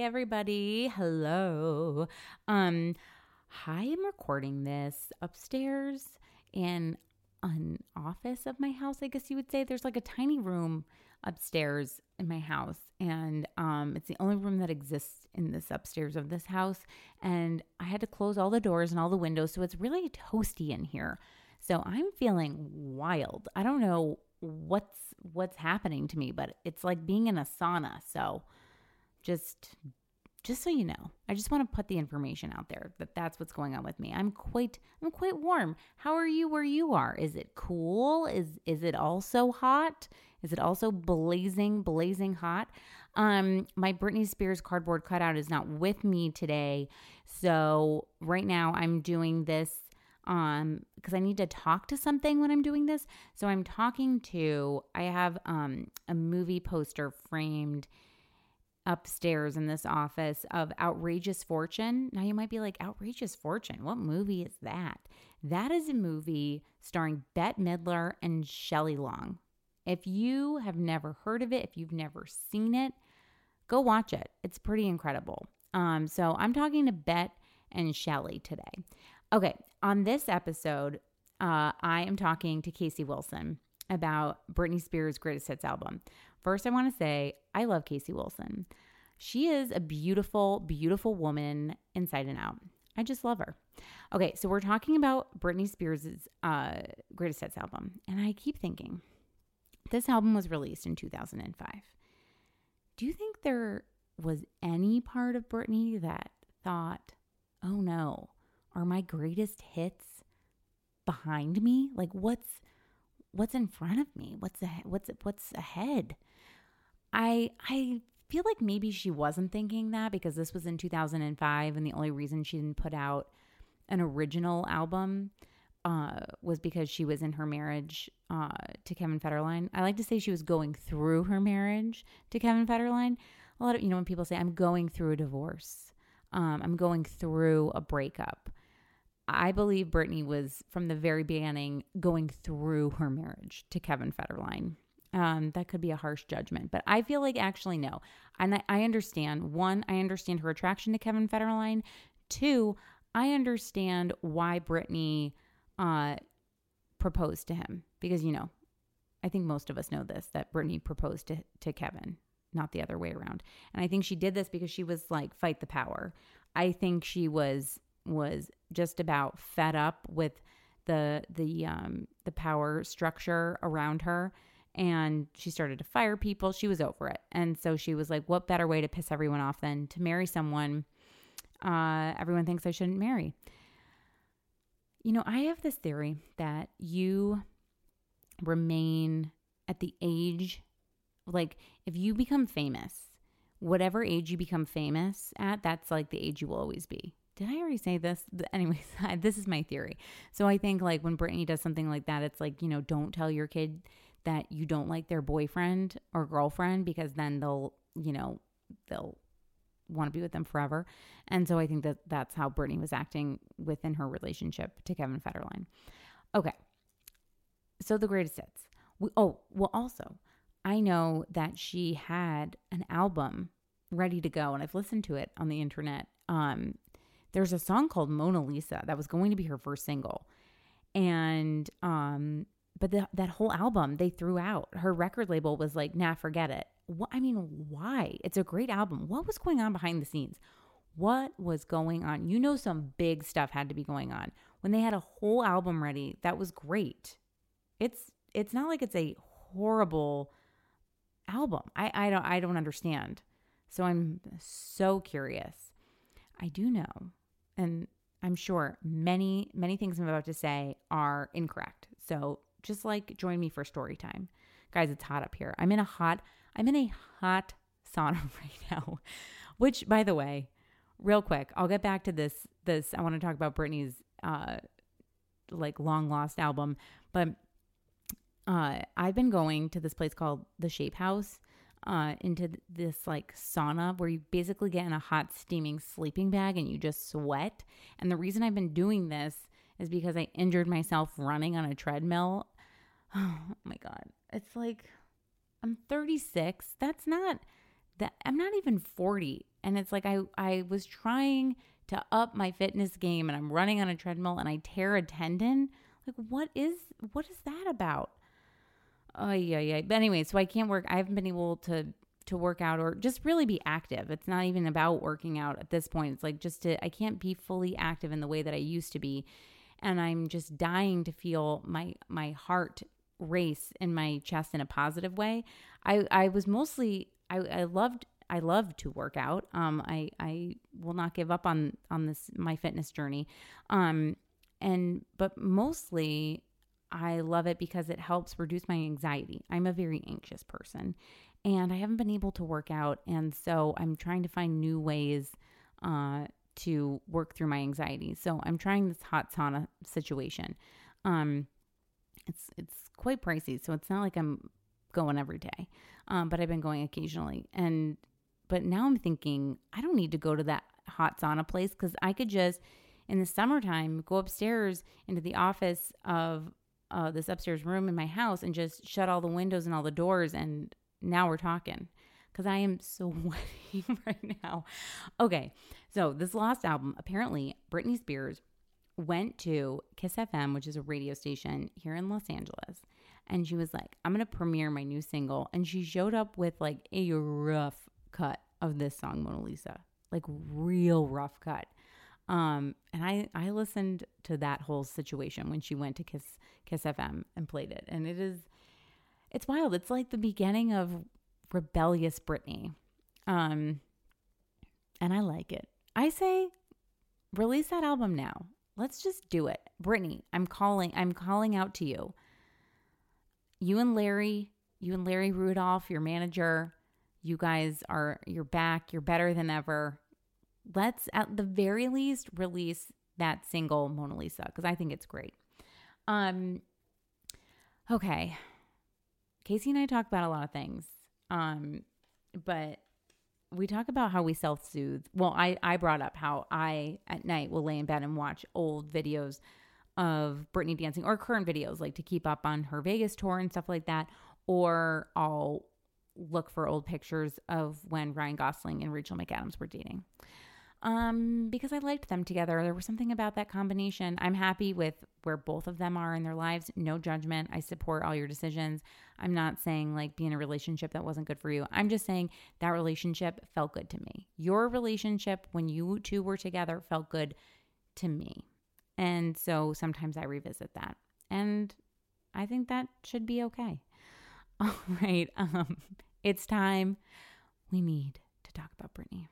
Everybody. Hello. Um I am recording this upstairs in an office of my house, I guess you would say. There's like a tiny room upstairs in my house and um it's the only room that exists in this upstairs of this house and I had to close all the doors and all the windows so it's really toasty in here. So I'm feeling wild. I don't know what's what's happening to me, but it's like being in a sauna. So just just so you know i just want to put the information out there that that's what's going on with me. I'm quite i'm quite warm. How are you where you are? Is it cool? Is is it also hot? Is it also blazing blazing hot? Um my britney spears cardboard cutout is not with me today. So right now i'm doing this um because i need to talk to something when i'm doing this. So i'm talking to i have um a movie poster framed upstairs in this office of Outrageous Fortune. Now you might be like, Outrageous Fortune? What movie is that? That is a movie starring Bette Midler and Shelley Long. If you have never heard of it, if you've never seen it, go watch it. It's pretty incredible. Um, so I'm talking to Bette and Shelley today. Okay, on this episode, uh, I am talking to Casey Wilson about Britney Spears' greatest hits album. First, I want to say I love Casey Wilson. She is a beautiful, beautiful woman inside and out. I just love her. Okay, so we're talking about Britney Spears' uh, greatest hits album. And I keep thinking, this album was released in 2005. Do you think there was any part of Britney that thought, oh no, are my greatest hits behind me? Like what's what's in front of me? What's ahead? What's what's ahead? I I feel like maybe she wasn't thinking that because this was in 2005 and the only reason she didn't put out an original album uh, was because she was in her marriage uh, to Kevin Federline. I like to say she was going through her marriage to Kevin Federline. A lot of, you know, when people say, I'm going through a divorce, um, I'm going through a breakup. I believe Britney was from the very beginning going through her marriage to Kevin Federline. Um, that could be a harsh judgment, but I feel like actually no. And I, I understand one, I understand her attraction to Kevin Federline. Two, I understand why Britney uh, proposed to him because you know, I think most of us know this that Britney proposed to to Kevin, not the other way around. And I think she did this because she was like fight the power. I think she was was just about fed up with the the um the power structure around her and she started to fire people. She was over it. And so she was like, what better way to piss everyone off than to marry someone uh, everyone thinks I shouldn't marry? You know, I have this theory that you remain at the age, like, if you become famous, whatever age you become famous at, that's like the age you will always be. Did I already say this? Anyways, this is my theory. So I think like when Britney does something like that, it's like, you know, don't tell your kid that you don't like their boyfriend or girlfriend because then they'll, you know, they'll want to be with them forever. And so I think that that's how Britney was acting within her relationship to Kevin Federline. Okay. So the greatest hits. We, oh, well, also, I know that she had an album ready to go, and I've listened to it on the internet. Um, there's a song called Mona Lisa that was going to be her first single. And um, but the, that whole album they threw out. Her record label was like, "Nah, forget it." What I mean, why? It's a great album. What was going on behind the scenes? What was going on? You know, some big stuff had to be going on when they had a whole album ready. That was great. It's it's not like it's a horrible album. I I don't I don't understand. So I'm so curious. I do know, and I'm sure many many things I'm about to say are incorrect. So just like join me for story time. Guys, it's hot up here. I'm in a hot I'm in a hot sauna right now. Which by the way, real quick, I'll get back to this this I want to talk about Britney's uh like long lost album, but uh I've been going to this place called the Shape House uh, into this like sauna where you basically get in a hot steaming sleeping bag and you just sweat. And the reason I've been doing this is because I injured myself running on a treadmill. Oh my God. It's like I'm 36. That's not that I'm not even 40. And it's like I, I was trying to up my fitness game and I'm running on a treadmill and I tear a tendon. Like what is what is that about? Oh yeah, yeah. But anyway, so I can't work. I haven't been able to to work out or just really be active. It's not even about working out at this point. It's like just to I can't be fully active in the way that I used to be and I'm just dying to feel my my heart race in my chest in a positive way. I I was mostly I, I loved I love to work out. Um, I I will not give up on on this my fitness journey. Um, and but mostly I love it because it helps reduce my anxiety. I'm a very anxious person, and I haven't been able to work out, and so I'm trying to find new ways uh, to work through my anxiety. So I'm trying this hot sauna situation. Um, it's it's quite pricey, so it's not like I'm going every day, um, but I've been going occasionally. And but now I'm thinking I don't need to go to that hot sauna place because I could just in the summertime go upstairs into the office of uh, this upstairs room in my house and just shut all the windows and all the doors, and now we're talking because I am sweating right now. Okay, so this last album, apparently Britney Spears went to Kiss FM, which is a radio station here in Los Angeles, and she was like, I'm to premiere my new single. And she showed up with like a rough cut of this song, Mona Lisa, like real rough cut. Um, and I, I listened to that whole situation when she went to Kiss, Kiss FM and played it. And it is, it's wild. It's like the beginning of rebellious Britney. Um, and I like it. I say release that album now. Let's just do it. Britney, I'm calling I'm calling out to you. You and Larry, you and Larry Rudolph, your manager, you guys are you're back, you're better than ever. Let's at the very least release that single Mona Lisa because I think it's great. Um okay. Casey and I talk about a lot of things. Um, but we talk about how we self soothe. Well, I, I brought up how I at night will lay in bed and watch old videos of Britney dancing or current videos, like to keep up on her Vegas tour and stuff like that. Or I'll look for old pictures of when Ryan Gosling and Rachel McAdams were dating um, because I liked them together. There was something about that combination. I'm happy with where both of them are in their lives. No judgment. I support all your decisions. I'm not saying like be in a relationship that wasn't good for you. I'm just saying that relationship felt good to me. Your relationship when you two were together felt good to me. And so sometimes I revisit that. And I think that should be okay. All right. Um, it's time. We need to talk about Britney.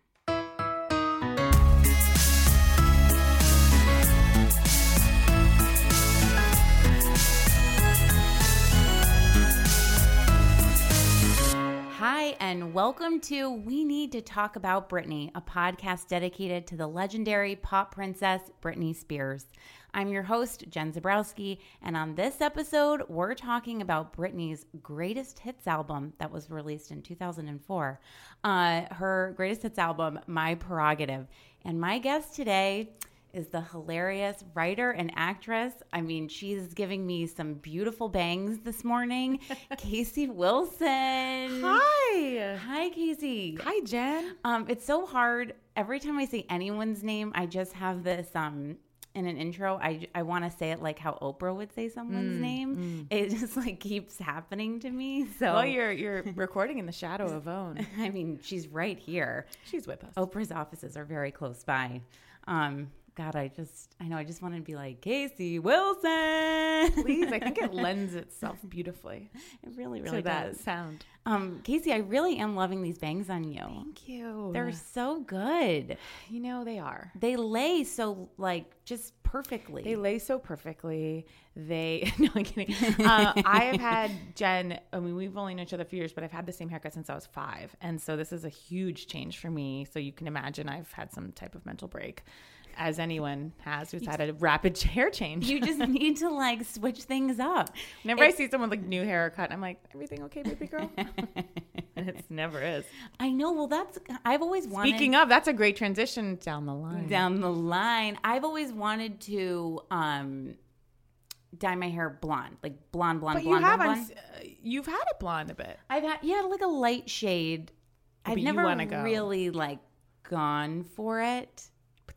Hi, and welcome to We Need to Talk About Britney, a podcast dedicated to the legendary pop princess Britney Spears. I'm your host, Jen Zaborowski, and on this episode, we're talking about Britney's greatest hits album that was released in 2004. Uh, her greatest hits album, My Prerogative. And my guest today is the hilarious writer and actress. I mean, she's giving me some beautiful bangs this morning. Casey Wilson. Hi. Hi, Casey. Hi, Jen. Um, it's so hard. Every time I say anyone's name, I just have this um in an intro. I I want to say it like how Oprah would say someone's name. It just like keeps happening to me. So Well, you're you're recording in the shadow of Own. I mean, she's right here. She's with us. Oprah's offices are very close by. Um, God, I just I know I just want to be like Casey Wilson. Please, I think it lends itself beautifully it really really to that does. sound. Um, Casey, I really am loving these bangs on you. Thank you. They're so good. you know they are. They lay so like just perfectly. They lay so perfectly. They no, I'm kidding. Uh, I have had Jen. I mean, we've only known each other for years, but I've had the same haircut since I was five, and so this is a huge change for me. So you can imagine I've had some type of mental break, as anyone has who's had a rapid hair change. you just need to like switch things up. Whenever I see someone with like new haircut, I'm like, everything okay, baby girl? and it never is. I know. Well, that's I've always wanted. Speaking of, that's a great transition down the line. down the line, I've always wanted to um dye my hair blonde, like blonde, blonde, but you blonde, have blonde, uh, you've had it blonde a bit. I've had yeah, like a light shade. I've never really like gone for it.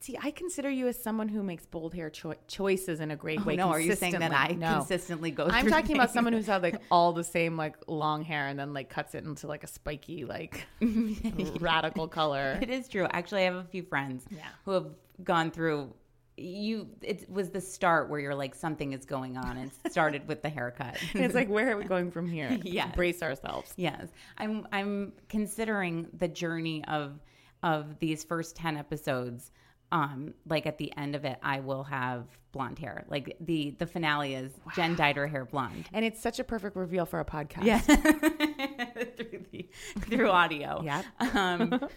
See, I consider you as someone who makes bold hair cho- choices in a great oh, way. Oh, no, are you saying that I consistently. No. consistently go? I'm talking about someone who's had like all the same like long hair and then like cuts it into like a spiky like radical color. It is true. Actually, I have a few friends yeah. who have gone through. You, it was the start where you're like something is going on, and it started with the haircut. And it's like, where are we going from here? Yes. brace ourselves. yes, I'm. I'm considering the journey of of these first ten episodes. Um, like at the end of it, I will have blonde hair. Like the the finale is Jen dyed her hair blonde. And it's such a perfect reveal for a podcast. Yeah. through the through audio. Yep. Um,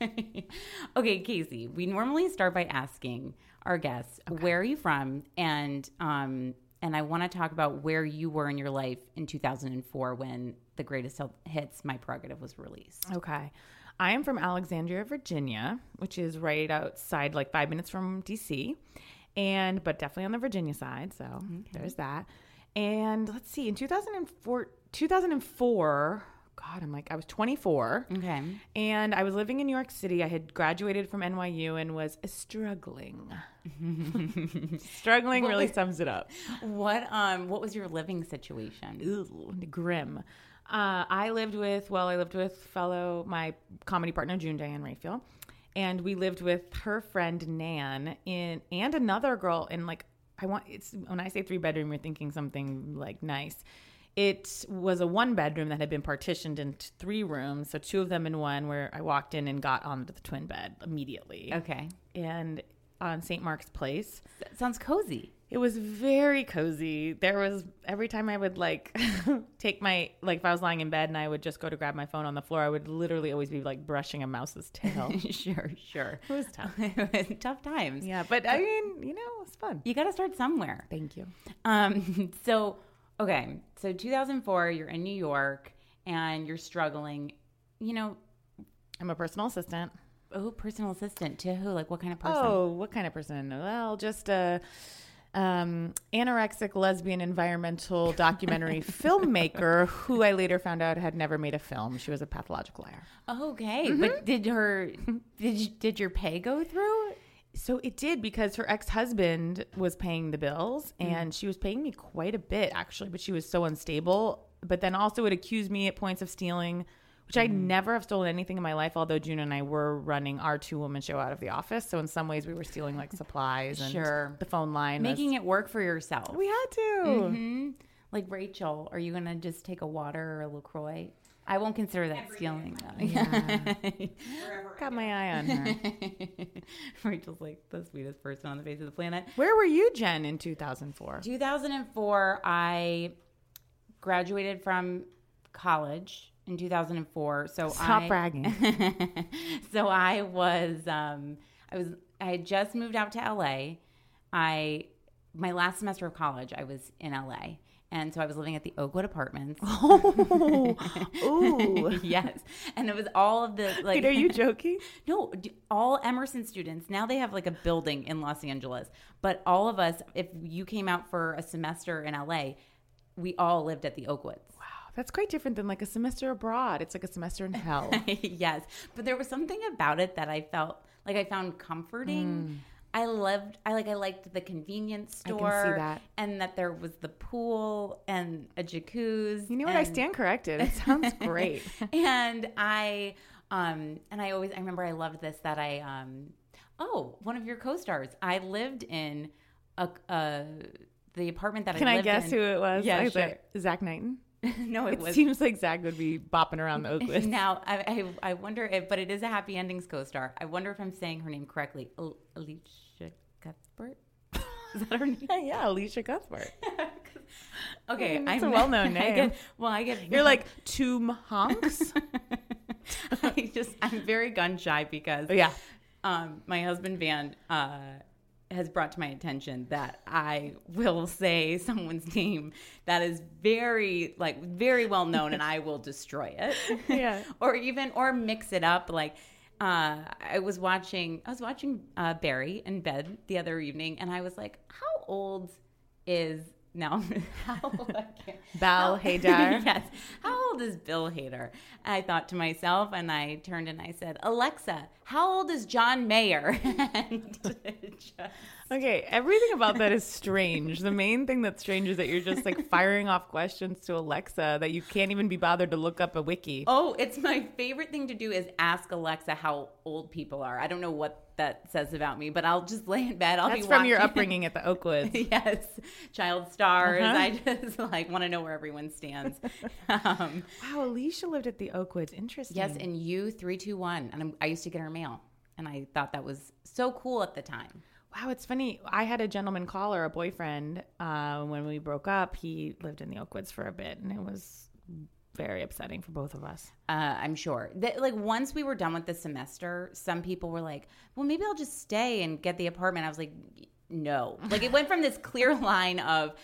okay, Casey. We normally start by asking our guests, "Where are you from?" and um, and I want to talk about where you were in your life in 2004 when the Greatest Hits, My Prerogative, was released. Okay. I am from Alexandria, Virginia, which is right outside, like five minutes from DC, and but definitely on the Virginia side. So there's that. And let's see, in 2004, 2004, God, I'm like I was 24. Okay. And I was living in New York City. I had graduated from NYU and was struggling. struggling really sums it up. What um what was your living situation? Ooh, grim. Uh, I lived with, well, I lived with fellow, my comedy partner, June Diane Raphael. And we lived with her friend Nan in, and another girl in like, I want, it's, when I say three bedroom, you're thinking something like nice. It was a one bedroom that had been partitioned into three rooms. So two of them in one, where I walked in and got onto the twin bed immediately. Okay. And on St. Mark's Place. That sounds cozy. It was very cozy. There was every time I would like take my like if I was lying in bed and I would just go to grab my phone on the floor, I would literally always be like brushing a mouse's tail. sure, sure. it was tough. Tough times. Yeah, but I mean, you know, it's fun. You got to start somewhere. Thank you. Um, so okay, so 2004, you're in New York and you're struggling. You know, I'm a personal assistant. oh, personal assistant to who? Like, what kind of person? Oh, what kind of person? Well, just a um, anorexic lesbian environmental documentary filmmaker who I later found out had never made a film. She was a pathological liar. okay. Mm-hmm. But did her did did your pay go through? So it did because her ex husband was paying the bills and she was paying me quite a bit actually, but she was so unstable. But then also would accuse me at points of stealing, which I never have stolen anything in my life, although June and I were running our two woman show out of the office. So in some ways we were stealing like supplies and Sure. the phone line. was- Making it work for yourself. we had to. Mhm. Like Rachel, are you gonna just take a water or a Lacroix? I won't consider that stealing though. Yeah. Got my eye on her. Rachel's like the sweetest person on the face of the planet. Where were you, Jen, in 2004? 2004, I graduated from college in 2004. So Stop I, bragging. so I was, um, I was, I had just moved out to LA. I my last semester of college, I was in LA. And so I was living at the Oakwood Apartments. Oh, ooh. yes. And it was all of the like Wait, are you joking? No, all Emerson students. Now they have like a building in Los Angeles. But all of us, if you came out for a semester in LA, we all lived at the Oakwoods. That's quite different than like a semester abroad. It's like a semester in hell. yes. But there was something about it that I felt like I found comforting. I loved I like I liked the convenience. I can store see that. and that there was the pool and a jacuzzi. You know what? I stand corrected. It sounds great. and I um and I always I remember I loved this that I um oh one of your co-stars I lived in a uh the apartment that I Can I I guess in. who it was? Yeah, I sure. like, Zach Knighton. no, it, It was seems like Zach would be bopping around the Oakwoods. now I, I I wonder if but it is a happy endings co-star. I wonder if I'm saying her name correctly. Al- Alicia Cuthbert. Is that her name? yeah, Alicia Cuthbert. Okay, Mm, it's a I'm- well-known I name. get- well, I get You're like Tomb Honks. I just I'm very gun shy because Oh, yeah. um, my husband Van uh, has brought to my attention that I will say someone's name that is very like very well known, and I will destroy it. Yeah. or even or mix it up like. Uh, I was watching. I was watching uh, Barry in bed the other evening, and I was like, "How old is now? How Bal Hader. yes. How old is Bill Hader? I thought to myself, and I turned and I said, Alexa, how old is John Mayer? and Okay, everything about that is strange. The main thing that's strange is that you're just like firing off questions to Alexa that you can't even be bothered to look up a wiki. oh, it's my favorite thing to do is ask Alexa how old people are. I don't know what that says about me, but I'll just lay in bed. I'll That's be from your upbringing at the Oakwoods. yes, child stars. Uh-huh. I just like want to know where everyone stands. um, Wow, Alicia lived at the Oakwoods. Interesting. yes, and U three two one, and I'm, I used to get her mail, and I thought that was so cool at the time. Wow, it's funny. I had a gentleman caller, a boyfriend, uh, when we broke up. He lived in the Oakwoods for a bit, and it was very upsetting for both of us. Uh, I'm sure that like once we were done with the semester, some people were like, "Well, maybe I'll just stay and get the apartment." I was like, "No!" Like it went from this clear line of,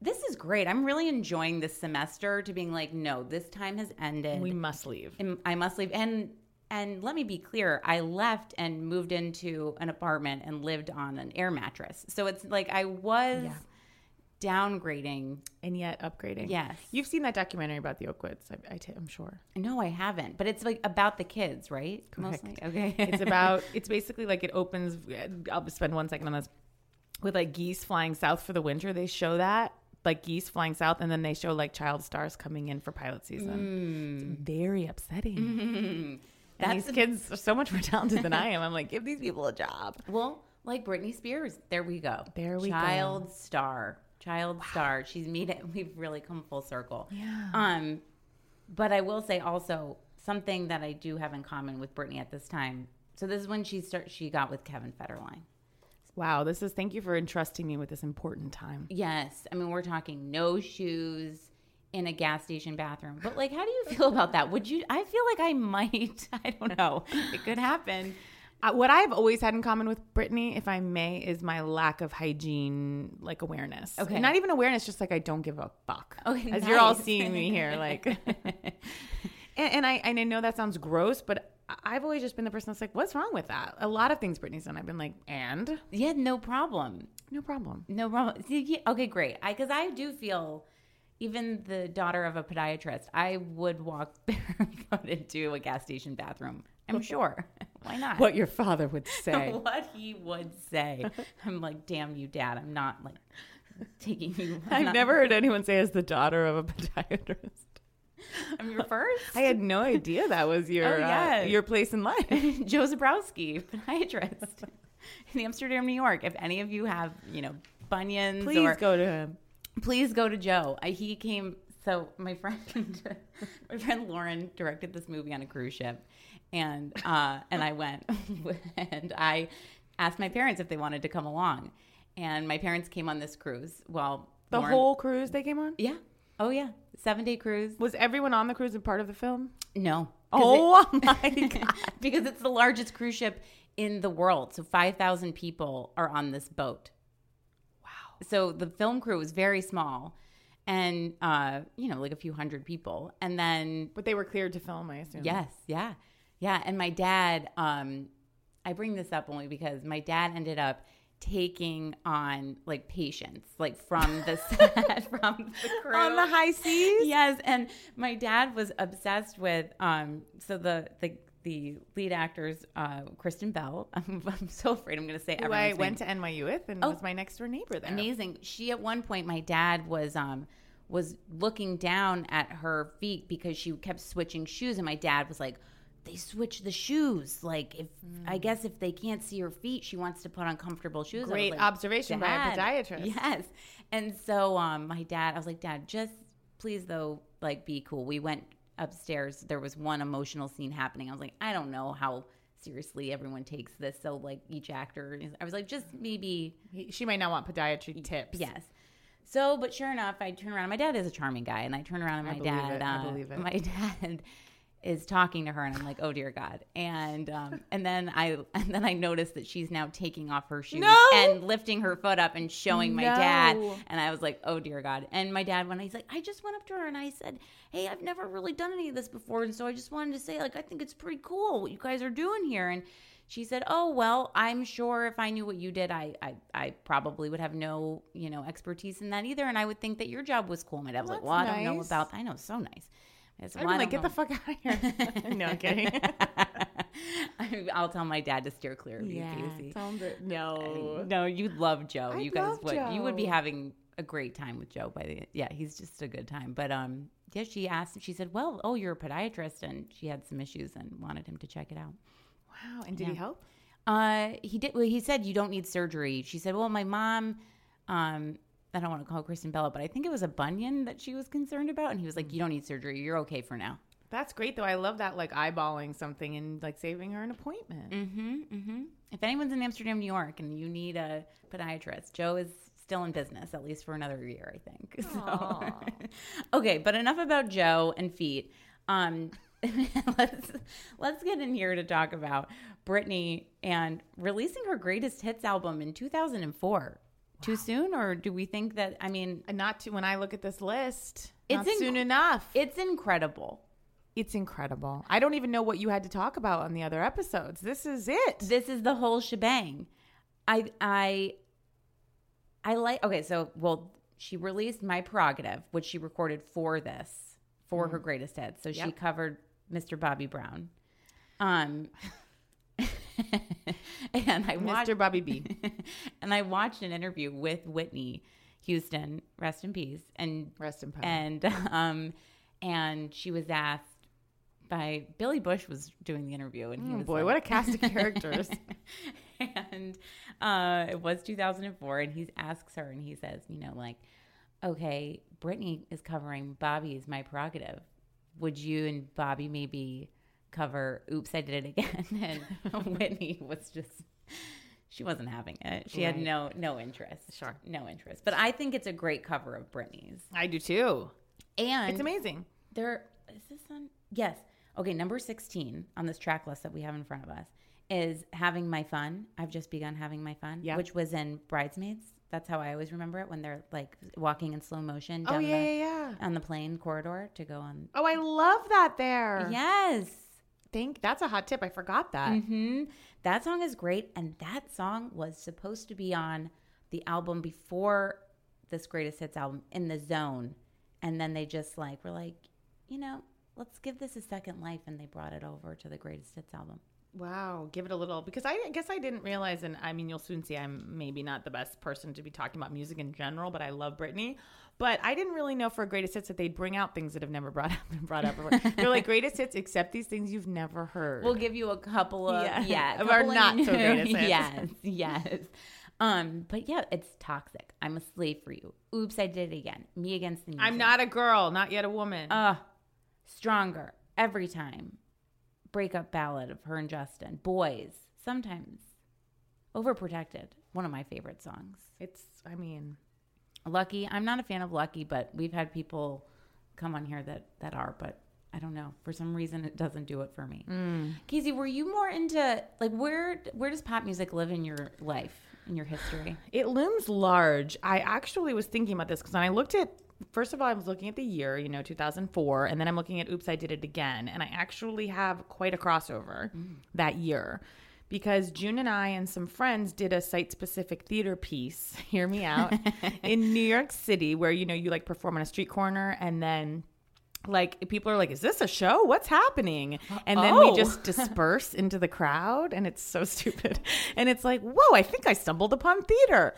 "This is great. I'm really enjoying this semester," to being like, "No, this time has ended. We must leave. and I must leave." And and let me be clear, I left and moved into an apartment and lived on an air mattress. So it's like I was downgrading. And yet upgrading. Yes. You've seen that documentary about the Oakwoods, I, I t- I'm sure. No, I haven't. But it's like about the kids, right? Mostly. Okay. It's about, it's basically like it opens, I'll spend one second on this, with like geese flying south for the winter. They show that. Like geese flying south, and then they show like child stars coming in for pilot season. It's mm. very upsetting. And That's these kids are so much more talented than I am. I'm like, give these people a job. Well, like Britney Spears, there we go. There we go. Child star, child star. She's made it. We've really come full circle. Yeah. Um, but I will say also something that I do have in common with Britney at this time. So this is when she start. She got with Kevin Federline. Wow, this is thank you for entrusting me with this important time. Yes, I mean we're talking no shoes in a gas station bathroom. But like, how do you feel about that? Would you? I feel like I might. I don't know. It could happen. Uh, what I've always had in common with Britney, if I may, is my lack of hygiene, like awareness. Okay. not even awareness, just like I don't give a fuck. Okay, as you're all seeing me here, like, and, and I and I know that sounds gross, but I've always just been the person that's like, what's wrong with that? A lot of things Britney's done, I've been like, and Yeah, no problem. no problem. No problem. Okay, great. I because I do feel, even the daughter of a podiatrist, I would walk barefoot into a gas station bathroom. I'm sure. Why not? What your father would say. what he would say. I'm like, damn you, dad. I'm not like taking you. I'm I've not- never heard anyone say as the daughter of a podiatrist. I'm your first. I had no idea that was your Oh, yeah. uh, your place in life. Joe Zaborowski, podiatrist in Amsterdam, New York. If any of you have, you know, bunions Please or go to him. Please go to Joe. I, he came. So my friend, my friend Lauren directed this movie on a cruise ship, and uh, and I went, and I asked my parents if they wanted to come along, and my parents came on this cruise. Well, The Lauren- whole cruise they came on yeah, oh yeah, seven day cruise. was everyone on the cruise a part of the film? No. Oh it- my god! because it's the largest cruise ship in the world. So 5,000 people are on this boat. So the film crew was very small, and uh, you know, like a few hundred people. And then But they were cleared to film, I assume. Yes, yeah. Yeah. And my dad, um, I bring this up only because my dad ended up taking on like patients, like from the set, from the crew. On the high seas? Yes. And my dad was obsessed with um so the the the lead actors, uh, Kristen Bell. I'm, I'm so afraid I'm going to say Who I name. went to NYU with and Oh. was my next door neighbor there. Amazing. She at one point, my dad was um was looking down at her feet because she kept switching shoes, and my dad was like, "They switch the shoes. Like if I guess if they can't see her feet, she wants to put on comfortable shoes." Great like, observation by a podiatrist. Yes. And so um my dad, I was like, "Dad, just please though, like be cool." We went upstairs. There was one emotional scene happening. I was like, "I don't know how." Seriously, everyone takes this so like each actor. is- I was like, just maybe He- she might not want podiatry tips. Yes. So, but sure enough, I turn around. My dad is a charming guy, and I turn around and my dad, it. I uh, believe it. my dad is talking to her, and I'm like, oh dear God. And um, and then I and then I noticed that she's now taking off her shoes No! and lifting her foot up and showing my dad. And I was like, oh dear God. And my dad, when he's like, I just went up to her and I said, hey, I've never really done any of this before, and so I just wanted to say, like, I think it's pretty cool what you guys are doing here. And she said, "Oh well, I'm sure if I knew what you did, I, I, I probably would have no, you know, expertise in that either, and I would think that your job was cool." My dad was like, That's "Well, I don't know nice. about. I know, so nice." I said, I'd "Well, be like, get don't the fuck out of here. no, I'm kidding. I'll tell my dad to steer clear of you, Casey. tell him that- no. No, you'd love Joe. I you guys would. You would be having a great time with Joe. By the yeah, he's just a good time. But um, yeah, she asked. She said, "Well, oh, you're a podiatrist," and she had some issues and wanted him to check it out. Wow. And did he help? Uh, he did. Well, he said you don't need surgery. She said, "Well, my mom, um, I don't want to call Kristen Bella, but I think it was a bunion that she was concerned about." And he was like, "You don't need surgery. You're okay for now." That's great, though. I love that, like eyeballing something and like saving her an appointment. Mm-hmm. Mm-hmm. If anyone's in Amsterdam, New York, and you need a podiatrist, Joe is still in business at least for another year, I think. So, okay, but enough about Joe and feet. Um, let's let's get in here to talk about Britney and releasing her greatest hits album in 2004. Too soon, or do we think that? I mean, And not to when I look at this list, It's not soon enough. it's incredible. it's incredible. I don't even know what you had to talk about on the other episodes. This is it. This is the whole shebang. I I I like okay, so well, she released My Prerogative, which she recorded for this, for her greatest hits. So she Yep. covered Mr. Bobby Brown. Um and I watched Mr. Bobby B. and I watched an interview with Whitney Houston, rest in peace, and Rest in peace. and um and she was asked by Billy Bush was doing the interview, and he Oh was boy, like- what a cast of characters. and uh, it was 2004, and he asks her, and he says, you know, like, okay, Britney is covering Bobby's My Prerogative. Would you and Bobby maybe cover Oops, I Did It Again? And Whitney was just. She wasn't having it. She had no no interest. Sure. no interest. But I think it's a great cover of Britney's. I do too. And It's amazing. there is this on yes okay number 16 on this track list that we have in front of us is having my fun i've just begun having my fun Yeah. which was in bridesmaids that's how i always remember it when they're like walking in slow motion Oh yeah, the, yeah, yeah. on the plane corridor to go on Oh, I love that there. yes Think that's a hot tip. I forgot that. hmm that song is great and that song was supposed to be on the album before this greatest hits album in the zone and then they just like were like you know let's give this a second life and they brought it over to the greatest hits album Wow, give it a little because I, I guess I didn't realize, and I mean, you'll soon see I'm maybe not the best person to be talking about music in general, but I love Britney. But I didn't really know for greatest hits that they'd bring out things that have never brought up been brought up before. They're like greatest hits, except these things you've never heard. We'll give you a couple of Yeah. yeah, Of our not so greatest hits. yes, yes. Um, but yeah, it's toxic. I'm a slave for you. Oops, I did it again. Me against the music. I'm not a girl, not yet a woman. Uh, stronger every time. Breakup ballad of her and Justin. Boys, sometimes overprotected. One of my favorite songs. it's, I mean, Lucky. I'm not a fan of Lucky, but we've had people come on here that that are. But I don't know. For some reason, it doesn't do it for me. Mm. Casey, were you more into like where where does pop music live in your life? in your history? It looms large. I actually was thinking about this because when I looked at, first of all, I was looking at the year, you know, 2004, and then I'm looking at Oops, I Did It Again. And I actually have quite a crossover that year because June and I and some friends did a site specific theater piece, hear me out, in New York City where, you know, you like perform on a street corner and then like people are like is this a show? What's happening? And then Oh. we just disperse into the crowd and it's so stupid. And it's like whoa i think i stumbled upon theater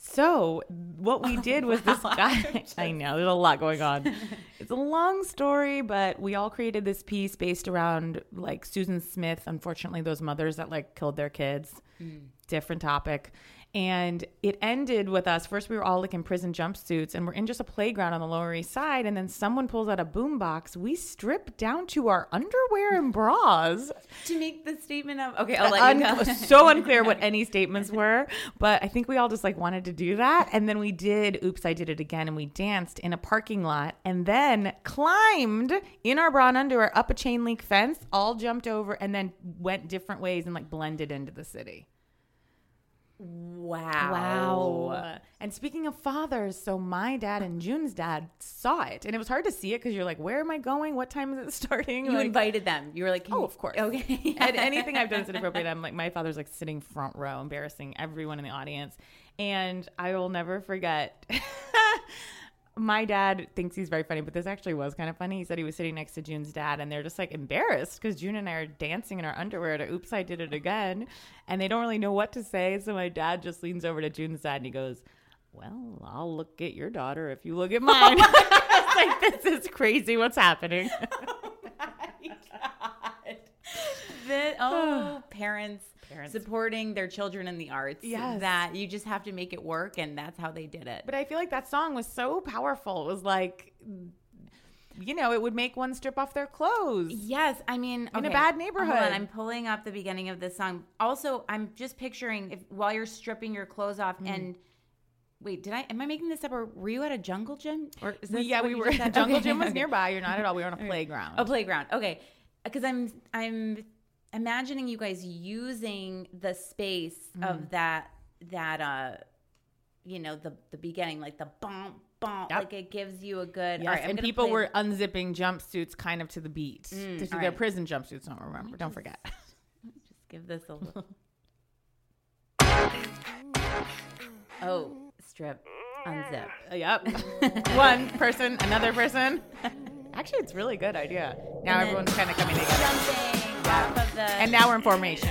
so what we did was this guy i know there's a lot going on. It's a long story but we all created this piece based around like susan smith unfortunately those mothers that like killed their kids. Hmm. Different topic and it ended with us first we were all like in prison jumpsuits and we're in just a playground on the lower east side and then someone pulls out a boombox we strip down to our underwear and bras To make the statement of okay, I'll let you Un- so unclear what any statements were, but I think we all just like wanted to do that. And then we did Oops, I Did It Again and we danced in a parking lot and then climbed in our bra and underwear up a chain link fence, all jumped over and then went different ways and like blended into the city. Wow. Wow. And speaking of fathers, so my dad and June's dad saw it. And it was hard to see it because you're like, where am I going? What time is it starting? You Like- invited them. You were like, Oh, of course. Okay. and anything I've done is inappropriate. I'm like, my father's like sitting front row, embarrassing everyone in the audience. And I will never forget. My dad thinks he's very funny, but this actually was kind of funny. He said he was sitting next to June's dad, and they're just like embarrassed because June and I are dancing in our underwear to Oops, I Did It Again. And they don't really know what to say. So my dad just leans over to June's dad and he goes, Well, I'll look at your daughter if you look at mine. It's like, this is crazy. What's happening? The, oh, parents, supporting their children in the arts. Yes. That you just have to make it work, and that's how they did it. But I feel like that song was so powerful. It was like, you know, it would make one strip off their clothes. Yes, I mean In a okay, bad hold neighborhood. on, I'm pulling up the beginning of this song. Also, I'm just picturing if while you're stripping your clothes off Mm. and wait, did I am I making this up or were you at a jungle gym or is this yeah, we were. jungle Okay, gym was nearby. You're not at all. We were on a playground. A playground. Okay. Because I'm I'm imagining you guys using the space Mm. of that that uh you know the the beginning like the bump bump Yep. like it gives you a good Yes, right, and people play- were unzipping jumpsuits kind of to the beat. to all their right. prison jumpsuits, don't remember. Don't forget. just give this a little Oh, strip unzip. yep. One person, another person. Actually, it's a really good idea. Now everyone's kind of coming together. Jumping off of the And now we're in formation.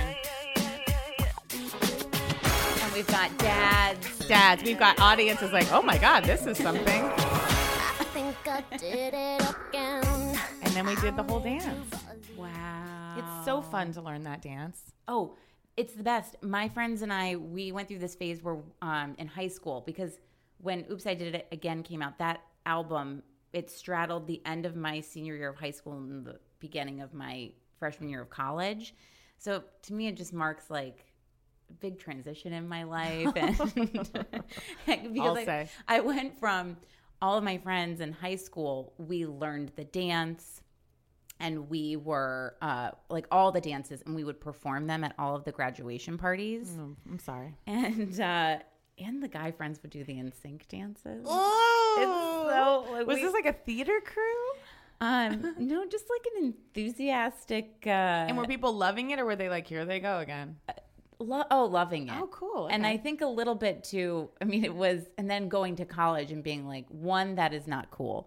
and we've got dads. Dads, we've got audiences like, oh my God, this is something. I think I did it again. And then we did the whole dance. Wow. It's so fun to learn that dance. Oh, it's the best. My friends and I, we went through this phase where um, in high school because when Oops, I Did It Again came out, that album, it straddled the end of my senior year of high school and the beginning of my freshman year of college. So to me, it just marks like a big transition in my life. And because I'll I, say. I went from all of my friends in high school, we learned the dance and we were uh, like all the dances and we would perform them at all of the graduation parties I'm sorry. and uh and the guy friends would do the in sync dances Oh, so, like, was we- this like a theater crew? Um no just like an enthusiastic uh And were people loving it, or were they like, "Here they go again"? lo- oh loving it Oh, cool. and i think a little bit too i mean it was and then going to college and being like one that is not cool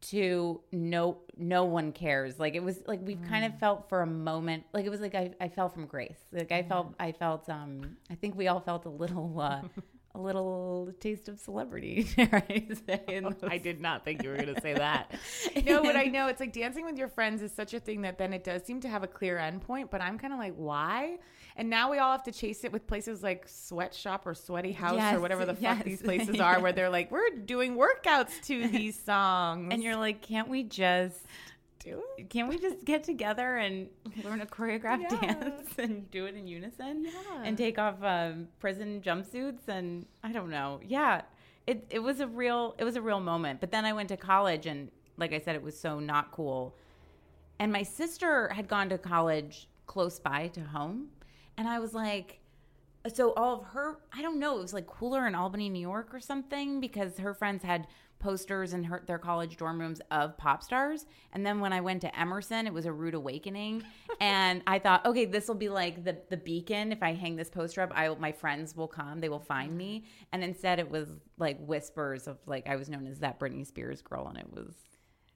two no no one cares like it was like we kind Mm. of felt for a moment like it was like i, I fell from grace like i felt i felt um i think we all felt a little uh a little taste of celebrity I say, in I did not think you were going to say that. no, but I know it's like dancing with your friends is such a thing that then it does seem to have a clear end point. But I'm kind of like, why? And now we all have to chase it with places like Sweatshop or Sweaty House or whatever the fuck these places are, where they're like, we're doing workouts to these songs. and you're like can't we just do it. can't we just get together and learn a choreographed Yeah. dance and do it in unison and take off um, prison jumpsuits and I don't know. Yeah, it it was a real it was a real moment. But then I went to college and like I said, it was so not cool. And my sister had gone to college close by to home, and I was like. so all of her i don't know it was like cooler in albany new york or something because her friends had posters in her their college dorm rooms of pop stars. And then when i went to emerson it was a rude awakening. And i thought okay this will be like the the beacon. If i hang this poster up i my friends will come. They will find me. Mm-hmm. And instead it was like whispers of like i was known as that britney spears girl. And it was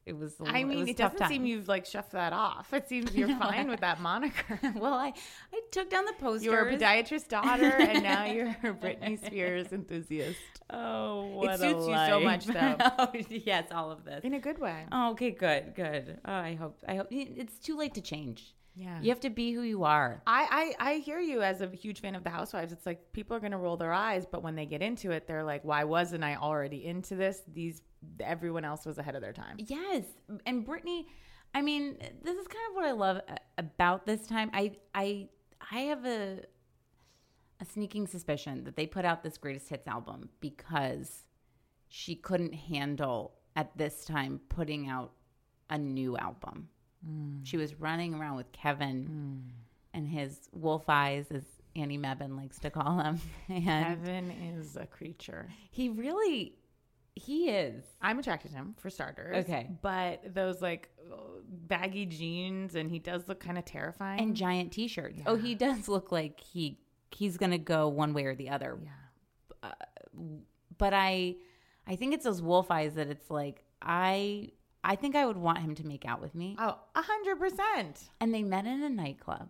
it was a I little- mean, it, tough doesn't seem you've like shoved that off. It seems you're fine with that moniker. well i i took down the posters You were a podiatrist daughter, and now you're a Britney Spears enthusiast. oh It suits you so much, though, oh, yes all of this in a good way. Oh, okay, good, good. Oh, I hope. I hope it's too late to change. Yeah. you have to be who you are. I, I I hear you as a huge fan of the Housewives. It's like people are going to roll their eyes, but when they get into it, they're like, "Why wasn't I already into this?" These everyone else was ahead of their time. Yes, and Britney. I mean, this is kind of what I love uh, about this time. I I I have a a sneaking suspicion that they put out this greatest hits album because she couldn't handle at this time putting out a new album. Mm. She was running around with Kevin mm. and his wolf eyes, as Annie Mebane likes to call him, and Evan is a creature. he really he is. I'm attracted to him for starters. Okay. but those like baggy jeans, and he does look kind of terrifying. and giant t-shirts. Oh, he does look like he he's going to go one way or the other. yeah, uh, But I I think it's those wolf eyes that it's like I I think I would want him to make out with me. oh, a hundred percent. And they met in a nightclub.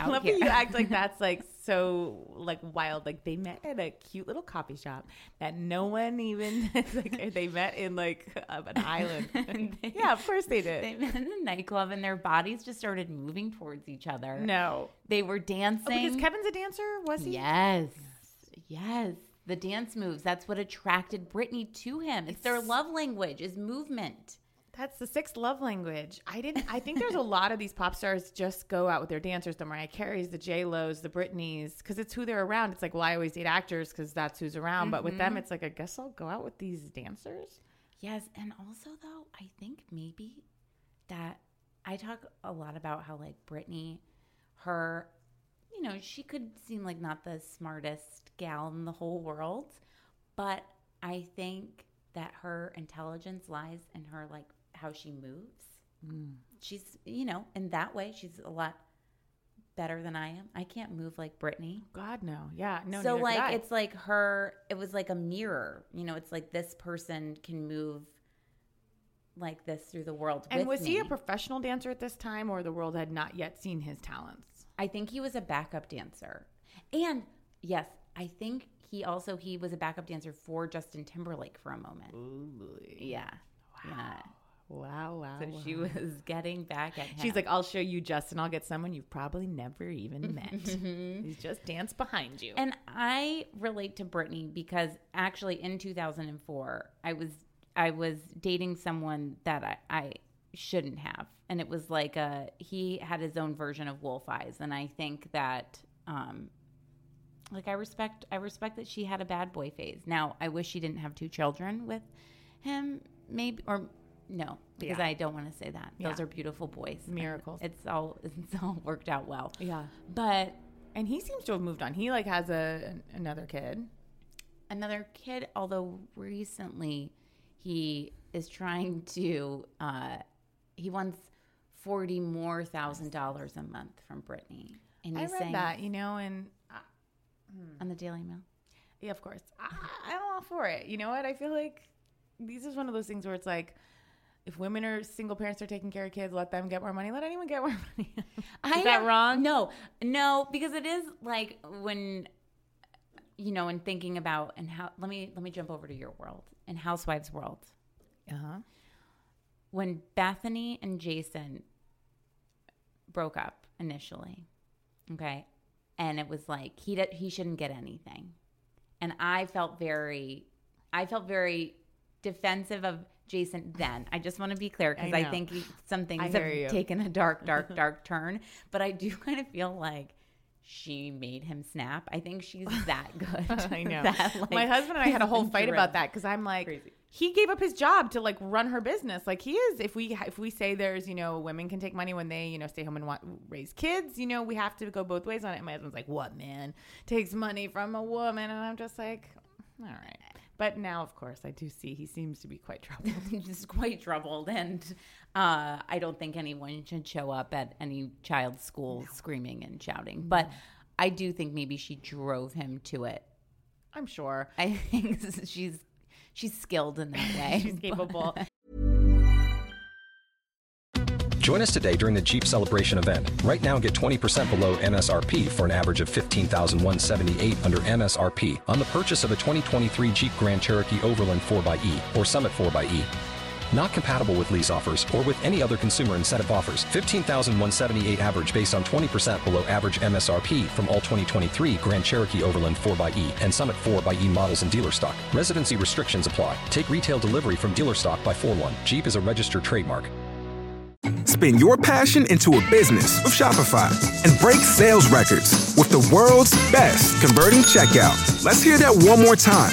I love here. how you act like that's like so like wild. Like they met at a cute little coffee shop that no one even like they met in like of an island. yeah, of course they did. They met in a nightclub and their bodies just started moving towards each other. no, They were oh, dancing. because Kevin's a dancer, was he? Yes. Yes. The dance moves. That's what attracted Britney to him. It's their love language is movement. That's the sixth love language. I didn't. I think there's a lot of these pop stars just go out with their dancers, the Mariah Careys, the J Lo's, the Britneys, because it's who they're around. It's like, well, I always date actors because that's who's around. But with them, mm-hmm. it's like, I guess I'll go out with these dancers. Yes, and also though, I think maybe that I talk a lot about how like Britney, her, you know, she could seem like not the smartest gal in the whole world, but I think that her intelligence lies in her like how she moves. Mm. She's, you know, in that way, she's a lot better than I am. I can't move like Britney. Oh, God no, yeah, no. so like it's like her it was like a mirror you know it's like this person can move like this through the world and was he a professional dancer at this time, or the world had not yet seen his talents? I think he was a backup dancer and yes i think he also he was a backup dancer for justin timberlake for a moment yeah yeah Wow, wow. so she was getting back at him She's like, I'll show you Justin. I'll get someone you've probably never even met. Mm-hmm. He's just dance behind you. And I relate to Britney because actually in 2004, I was I was dating someone that I, I shouldn't have, and it was like a he had his own version of wolf eyes, and I think that um like I respect I respect that she had a bad boy phase. Now I wish she didn't have two children with him, maybe or no, because Yeah. I don't want to say that. Those are beautiful boys, Miracles. It's all it's all worked out well. yeah. but And he seems to have moved on. He like has a another kid. another kid although recently he is trying to uh he wants 40 more thousand dollars a month from Britney and I he's read saying that, you know, and uh, on the Daily Mail yeah, of course, I, I'm all for it. You know what? I feel like these is one of those things where it's like, if women are single parents are taking care of kids, let them get more money. Let anyone get more money. is I that wrong? No, no, because it is like when you know, in thinking about and how let me let me jump over to your world and Housewives world. Uh huh. When Bethany and Jason broke up initially, okay, and it was like he he shouldn't get anything, and I felt very, I felt very defensive of Jason then. I just want to be clear because I I, think he- some things have you. taken a dark, dark, dark turn, but I do kind of feel like she made him snap. I think she's that good. I know. that, like, My husband and I had a whole fight about that because I'm like, Crazy. He gave up his job to like run her business. Like he is. If we if we say there's you know women can take money when they you know stay home and want raise kids, you know we have to go both ways on it. And my husband's like, what man takes money from a woman? And I'm just like, all right. But now, of course, I do see he seems to be quite troubled. He's quite troubled, and uh, I don't think anyone should show up at any child's school screaming and shouting. But I do think maybe she drove him to it. I'm sure I think she's she's skilled in that way. she's capable. Join us today during the Jeep Celebration event. Right now, get 20% below MSRP for an average of 15178 under MSRP on the purchase of a 2023 Jeep Grand Cherokee Overland 4xE or Summit 4xE. Not compatible with lease offers or with any other consumer incentive offers. 15,178 average based on 20% below average MSRP from all 2023 Grand Cherokee Overland 4xE and Summit 4xE models in dealer stock. Residency restrictions apply. Take retail delivery from dealer stock by 4 1. Jeep is a registered trademark. Spin your passion into a business with Shopify and break sales records with the world's best converting checkout. Let's hear that one more time.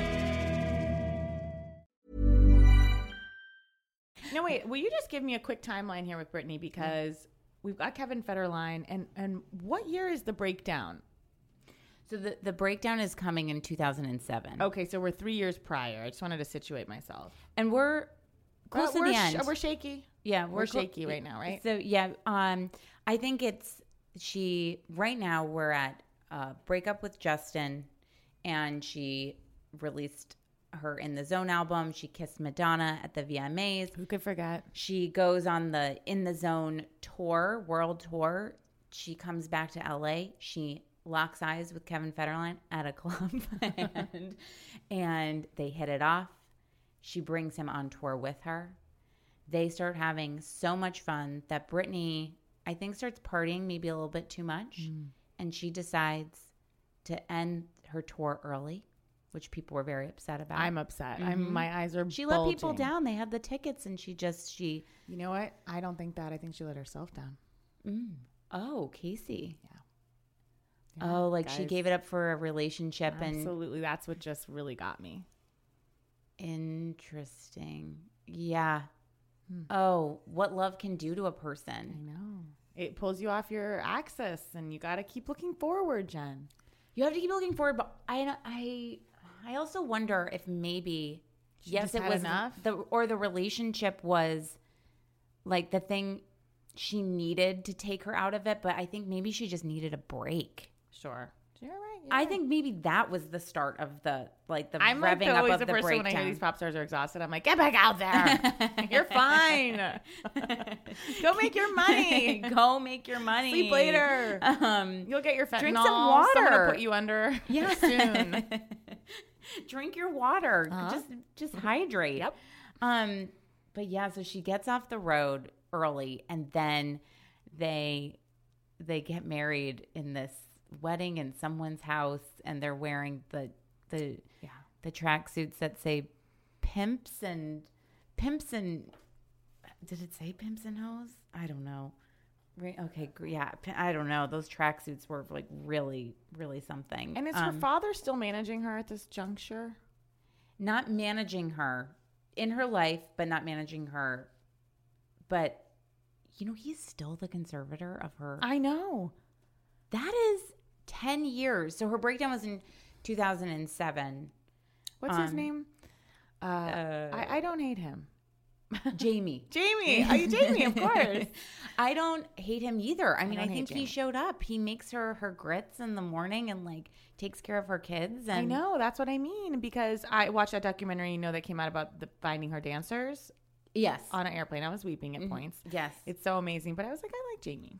Wait. Will you just give me a quick timeline here with Britney because we've got Kevin Federline and and what year is the breakdown? So the the breakdown is coming in 2007. Okay, so we're three years prior. I just wanted to situate myself. and we're close Uh, to we're the sh- end. we're shaky. Yeah, We're clo- shaky right now, right? So yeah, um, I think it's she. Right now, we're at uh, breakup with Justin, and she released her in the Zone album. She kissed Madonna at the VMAs. Who could forget? She goes on the In the Zone tour, world tour. She comes back to LA. She locks eyes with Kevin Federline at a club, and, and they hit it off. She brings him on tour with her. They start having so much fun that Britney, I think, starts partying maybe a little bit too much, mm. and she decides to end her tour early, which people were very upset about. I'm upset. I'm my eyes are. she let people down. They had the tickets, and she just she. You know what? I don't think that. I think she let herself down. Oh, Casey. Yeah. Oh, like she gave it up for a relationship and Absolutely, that's what just really got me. interesting. Yeah. Hmm. Oh, what love can do to a person. I know it pulls you off your axis, and you got to keep looking forward, Jen. You have to keep looking forward, but I I I also wonder if maybe She yes, it was enough? the or the relationship was like the thing she needed to take her out of it, but I think maybe she just needed a break. Sure, you're right. you're I right. think maybe that was the start of the like the I'm like revving the, up always of the the person when I hear these pop stars are exhausted. I'm like, get back out there. You're fine. Go make your money. Go make your money. Sleep later. Um, You'll get your fentanyl. Drink some Someone will water. put you under. yeah. soon. Drink your water. Uh-huh. Just just hydrate. Yep. Um, but yeah, so she gets off the road early, and then they they get married in this wedding in someone's house, and they're wearing the the Yeah. the tracksuits that say pimps and pimps and did it say pimps and hoes? I don't know. Right, okay, yeah, I don't know. Those tracksuits were like really, really something. And is her Um, father still managing her at this juncture? not managing her in her life, but not managing her. But you know, he's still the conservator of her. I know. that is ten years. So her breakdown was in two thousand and seven. What's his Um, name? Uh, I, I don't hate him. Jamie. Jamie. Are you Jamie? Of course. I don't hate him either. I mean, I, hate think he showed up. He makes her her grits in the morning and like takes care of her kids. And I know that's what I mean because I watched that documentary. You know that came out about the finding her dancers Yes. on an airplane. I was weeping at points. Yes. It's so amazing. But I was like, I like Jamie.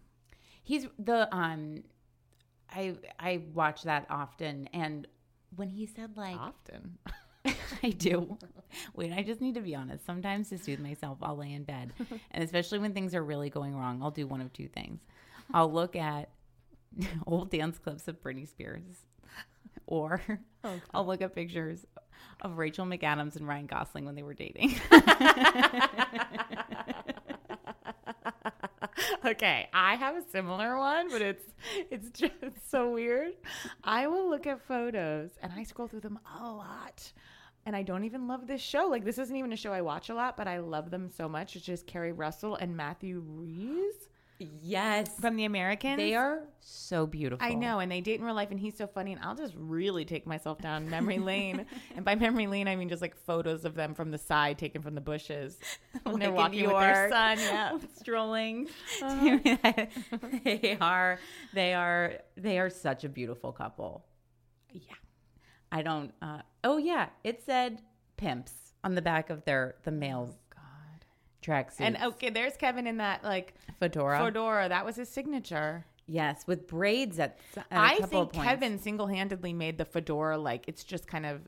He's the um I I watch that often and when he said like Often. I do. Wait, I just need to be honest. Sometimes to soothe myself, I'll lay in bed. And especially when things are really going wrong, I'll do one of two things. I'll look at old dance clips of Britney Spears, or oh, I'll look at pictures of Rachel McAdams and Ryan Gosling when they were dating. okay, I have a similar one, but it's it's just so weird. I will look at photos and I scroll through them a lot. And I don't even love this show. Like this isn't even a show I watch a lot, but I love them so much. It's just Keri Russell and Matthew Rhys yes. from The Americans. They are so beautiful. I know, and they date in real life, and he's so funny. And I'll just really take myself down memory lane. and by memory lane, I mean just like photos of them from the side, taken from the bushes. When they're Like in walking with their son. Yeah. strolling. they are they are they are such a beautiful couple. Yeah. I don't uh oh yeah, it said pimps on the back of their the male's oh, God. tracksuit. And okay, there's Kevin in that like fedora. fedora. That was his signature. Yes, with braids at, at a I couple think. Kevin single handedly made the fedora like it's just kind of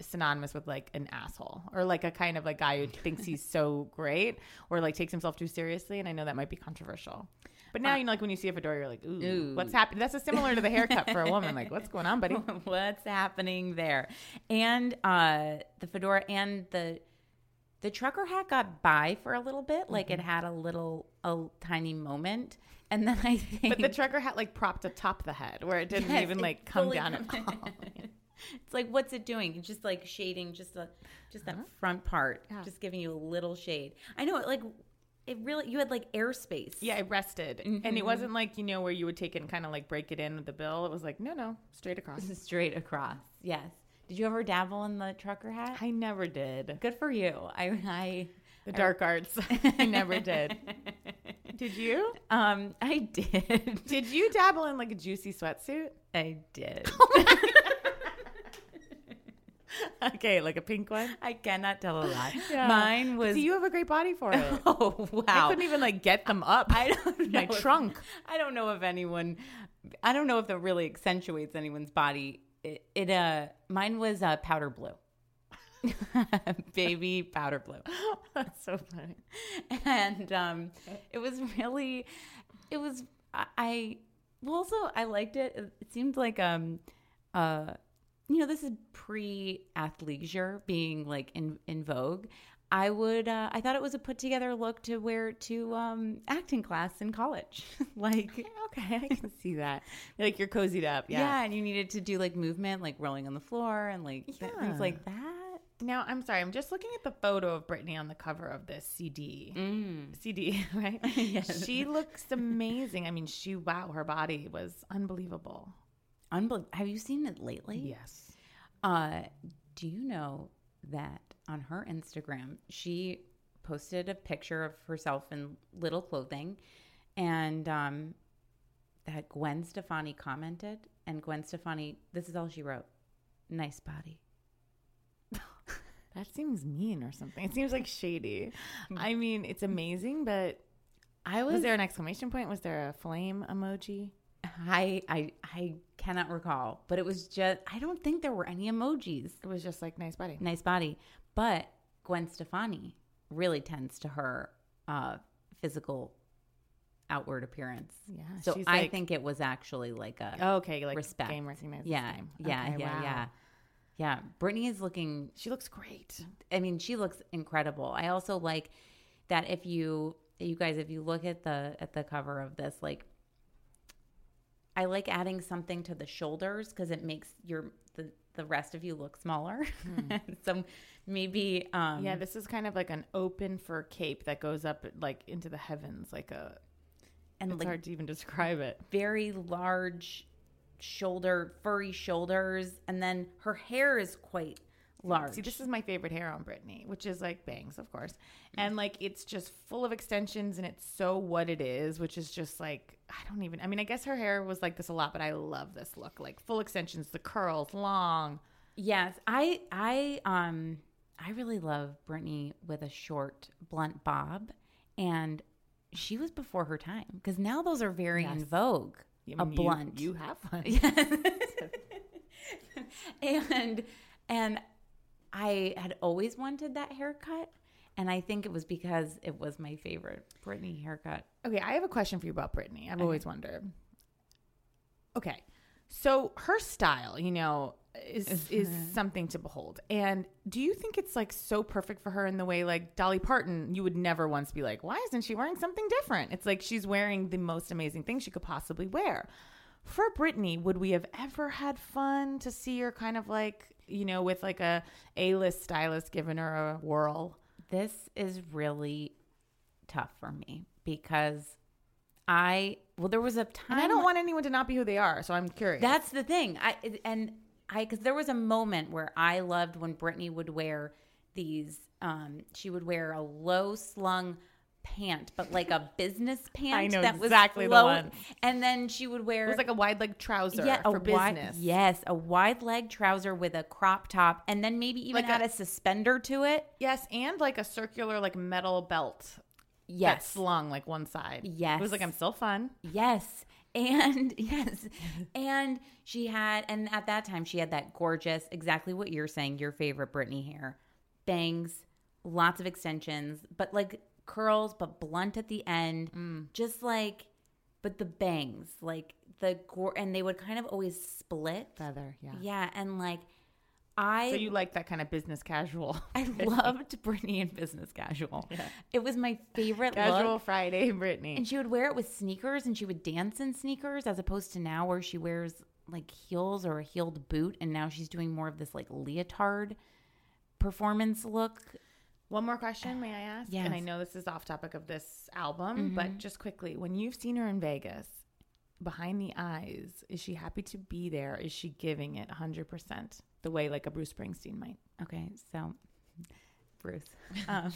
synonymous with like an asshole or like a kind of like guy who thinks he's so great or like takes himself too seriously. And I know that might be controversial. But now, you know, like when you see a fedora, you're like, ooh, Ooh. what's happening? That's a similar to the haircut for a woman. Like, what's going on, buddy? what's happening there and uh the fedora and the the trucker hat got by for a little bit like Mm-hmm. it had a little a tiny moment and then i think But the trucker hat like propped atop the head where it didn't Yes, even like come down at all. it's like what's it doing it's just like shading just a just that front part. Yeah. just giving you a little shade i know like it really you had like airspace Yeah, it rested. And Mm-hmm. it wasn't like, you know, where you would take it and kind of like break it in with the bill. It was like, no, no, straight across. straight across yes did you ever dabble in the trucker hat I never did. good for you i i The dark arts. I never did. Did you? um i did Did you dabble in like a juicy sweatsuit? i did Okay, like a pink one. I cannot tell a lie. Yeah. Mine was. See, you have a great body for it. oh wow! I couldn't even like get them up. I don't My know if- trunk. I don't know if anyone. I don't know if that really accentuates anyone's body. It, it uh, mine was uh, powder blue, baby powder blue, That's so funny. and um, it was really, it was I-. Well, also I liked. It, it seemed like um, uh, you know, this is pre athleisure being like in in vogue. I would uh, I thought it was a put together look to wear to um acting class in college. like Okay, I can see that. Like you're cozied up. yeah. Yeah. and you needed to do like movement, like rolling on the floor and like Yeah. things like that. Now I'm sorry. I'm just looking at the photo of Britney on the cover of this CD. CD, right? Yes. She looks amazing. I mean, she wow, her body was unbelievable. Unbelievable. Have you seen it lately? Yes. Uh, do you know that on her Instagram, she posted a picture of herself in little clothing and um, that Gwen Stefani commented. And Gwen Stefani, this is all she wrote nice body. That seems mean or something. It seems like shady. I mean, it's amazing, but I was there an exclamation point? Was there a flame emoji? I, I, I cannot recall, but it was just, I don't think there were any emojis. It was just like nice body. nice body. But Gwen Stefani really tends to her uh, physical outward appearance. Yeah, So I like- think it was actually like a Oh, okay, like respect. game recognizes Yeah, game. yeah, Okay, yeah, wow. yeah, yeah. Britney is looking. She looks great. I mean, she looks incredible. I also like that if you, you guys, if you look at the at the cover of this, like. I like adding something to the shoulders because it makes your the, the rest of you look smaller. so maybe um Yeah, this is kind of like an open fur cape that goes up like into the heavens, like a. and It's like hard to even describe it. very large shoulder, furry shoulders, and then her hair is quite Large. See, this is my favorite hair on Britney, which is like bangs, of course. And like it's just full of extensions and it's so what it is, which is just like I don't even I mean, I guess her hair was like this a lot, but I love this look. Like full extensions, the curls, long. Yes, I I um I really love Britney with a short blunt bob, and she was before her time because now those are very in vogue. I a mean, you- blunt, You, have one. Yes. and and I had always wanted that haircut, and I think it was because it was my favorite Britney haircut. Okay, I have a question for you about Britney. I've always wondered. Okay, so her style, you know, is is something to behold. And do you think it's like so perfect for her in the way like Dolly Parton? You would never once be like, why isn't she wearing something different? It's like she's wearing the most amazing thing she could possibly wear. For Britney, would we have ever had fun to see her kind of like you know with like a A list stylist giving her a whirl? This is really tough for me because I well there was a time And I don't want anyone to not be who they are, so I'm curious. That's the thing. I and I because there was a moment where I loved when Britney would wear these. Um, she would wear a low slung pant, but like a business pant. I know that exactly the was low, one. And then she would wear It was like a wide leg trouser yeah, for wide, business. yes, a wide leg trouser with a crop top, and then maybe even Like had a- a, suspender to it. Yes, and like a circular like metal belt. that Yes, slung like one side. Yes. It was like I'm still fun. Yes. And yes. And she had, and at that time, she had that gorgeous, exactly what you're saying, your favorite Britney hair bangs, lots of extensions, but like curls, but blunt at the end. Mm. Just like, but the bangs, like the, gor- and they would kind of always split. Feather, yeah. Yeah. And like, I So you like that kind of business casual. I loved Britney in business casual. It was my favorite casual look. Friday Britney. And she would wear it with sneakers and she would dance in sneakers as opposed to now where she wears like heels or a heeled boot and now she's doing more of this like leotard performance look. One more question, may I ask? Yes. And I know this is off topic of this album, but just quickly, when you've seen her in Vegas, behind the eyes, is she happy to be there? Is she giving it 100% the way like a Bruce Springsteen might? Okay, so Bruce. Um,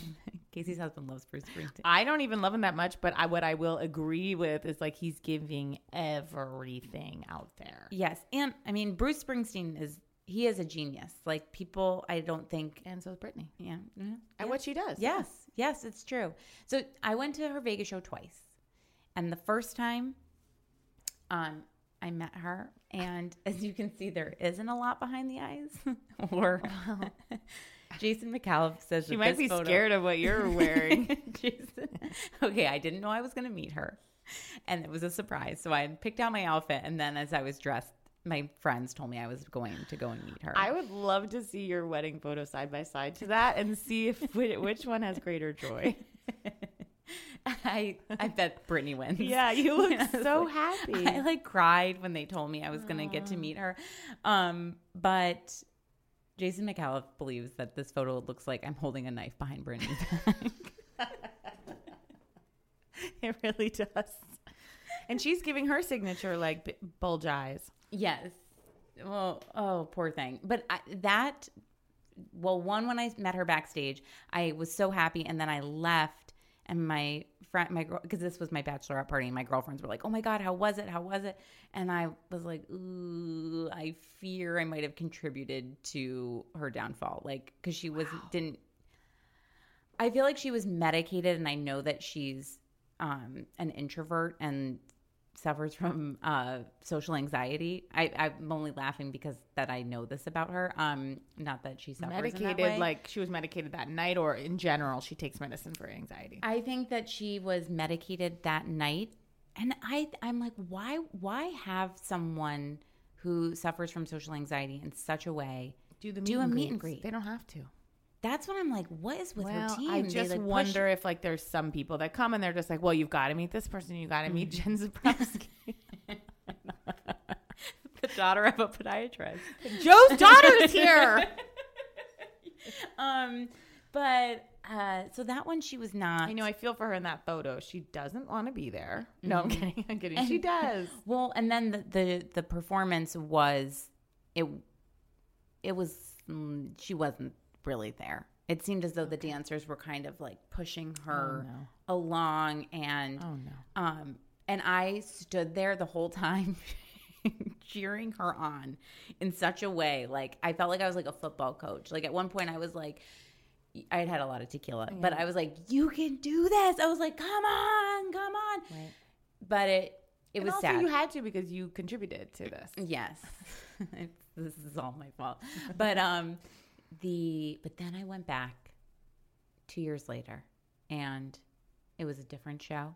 Casey's husband loves Bruce Springsteen. I don't even love him that much, but I, what I will agree with is like he's giving everything out there. Yes, and I mean Bruce Springsteen is he is a genius. Like people, I don't think. And so is Britney. Yeah, yeah, At yeah. what she does. Yes, yes, it's true. So I went to her Vegas show twice, and the first time, um, I met her, and as you can see, there isn't a lot behind the eyes. or Jason McAuliffe says She might be photo- scared of what you're wearing. Jason. Okay, I didn't know I was going to meet her, and it was a surprise. So I picked out my outfit, and then as I was dressed, my friends told me I was going to go and meet her. I would love to see your wedding photo side by side to that and see if which, one has greater joy. I I bet Britney wins. Yeah, you look so like- happy. I like cried when they told me I was going to get to meet her. Um, but Jason McAuliffe believes that this photo looks like I'm holding a knife behind Britney's back. it really does. And she's giving her signature like bulge eyes. Yes. Well, oh, poor thing. But I, that, well, one when I met her backstage, I was so happy, and then I left, and my friend, my girl, because this was my bachelorette party, and my girlfriends were like, "Oh my god, how was it? How was it?" And I was like, "Ooh, I fear I might have contributed to her downfall, like because she was didn't." I feel like she was medicated, and I know that she's um, an introvert and suffers from uh, social anxiety. I, I'm only laughing because that I know this about her. Um, not that she suffers in that Medicated, way. like she was medicated that night, or in general, she takes medicine for anxiety. I think that she was medicated that night, and I I'm like, why why have someone who suffers from social anxiety in such a way Do the do meet a and meet and greet? They don't have to. That's what I'm like. What is with well, her team? I just like, push- wonder if like there's some people that come and they're just like, well, you've got to meet this person. You got to meet Jen Zaborowski. the daughter of a podiatrist. Joe's daughter is here. Um, but uh, so that one she was not. I know. I feel for her in that photo. She doesn't want to be there. No, I'm kidding. I'm kidding. she does. Well, and then the, the the performance was it it was mm, she wasn't really there. It seemed as though the dancers were kind of like pushing her along and Oh no. um and I stood there the whole time cheering her on in such a way like I felt like I was like a football coach. Like at one point I was like I had had a lot of tequila, but I was like, "You can do this." I was like, "Come on, come on!" Right. But it it And was also sad. you had to because you contributed to this. Yes. This is all my fault. But um the but then I went back 2 years later and it was a different show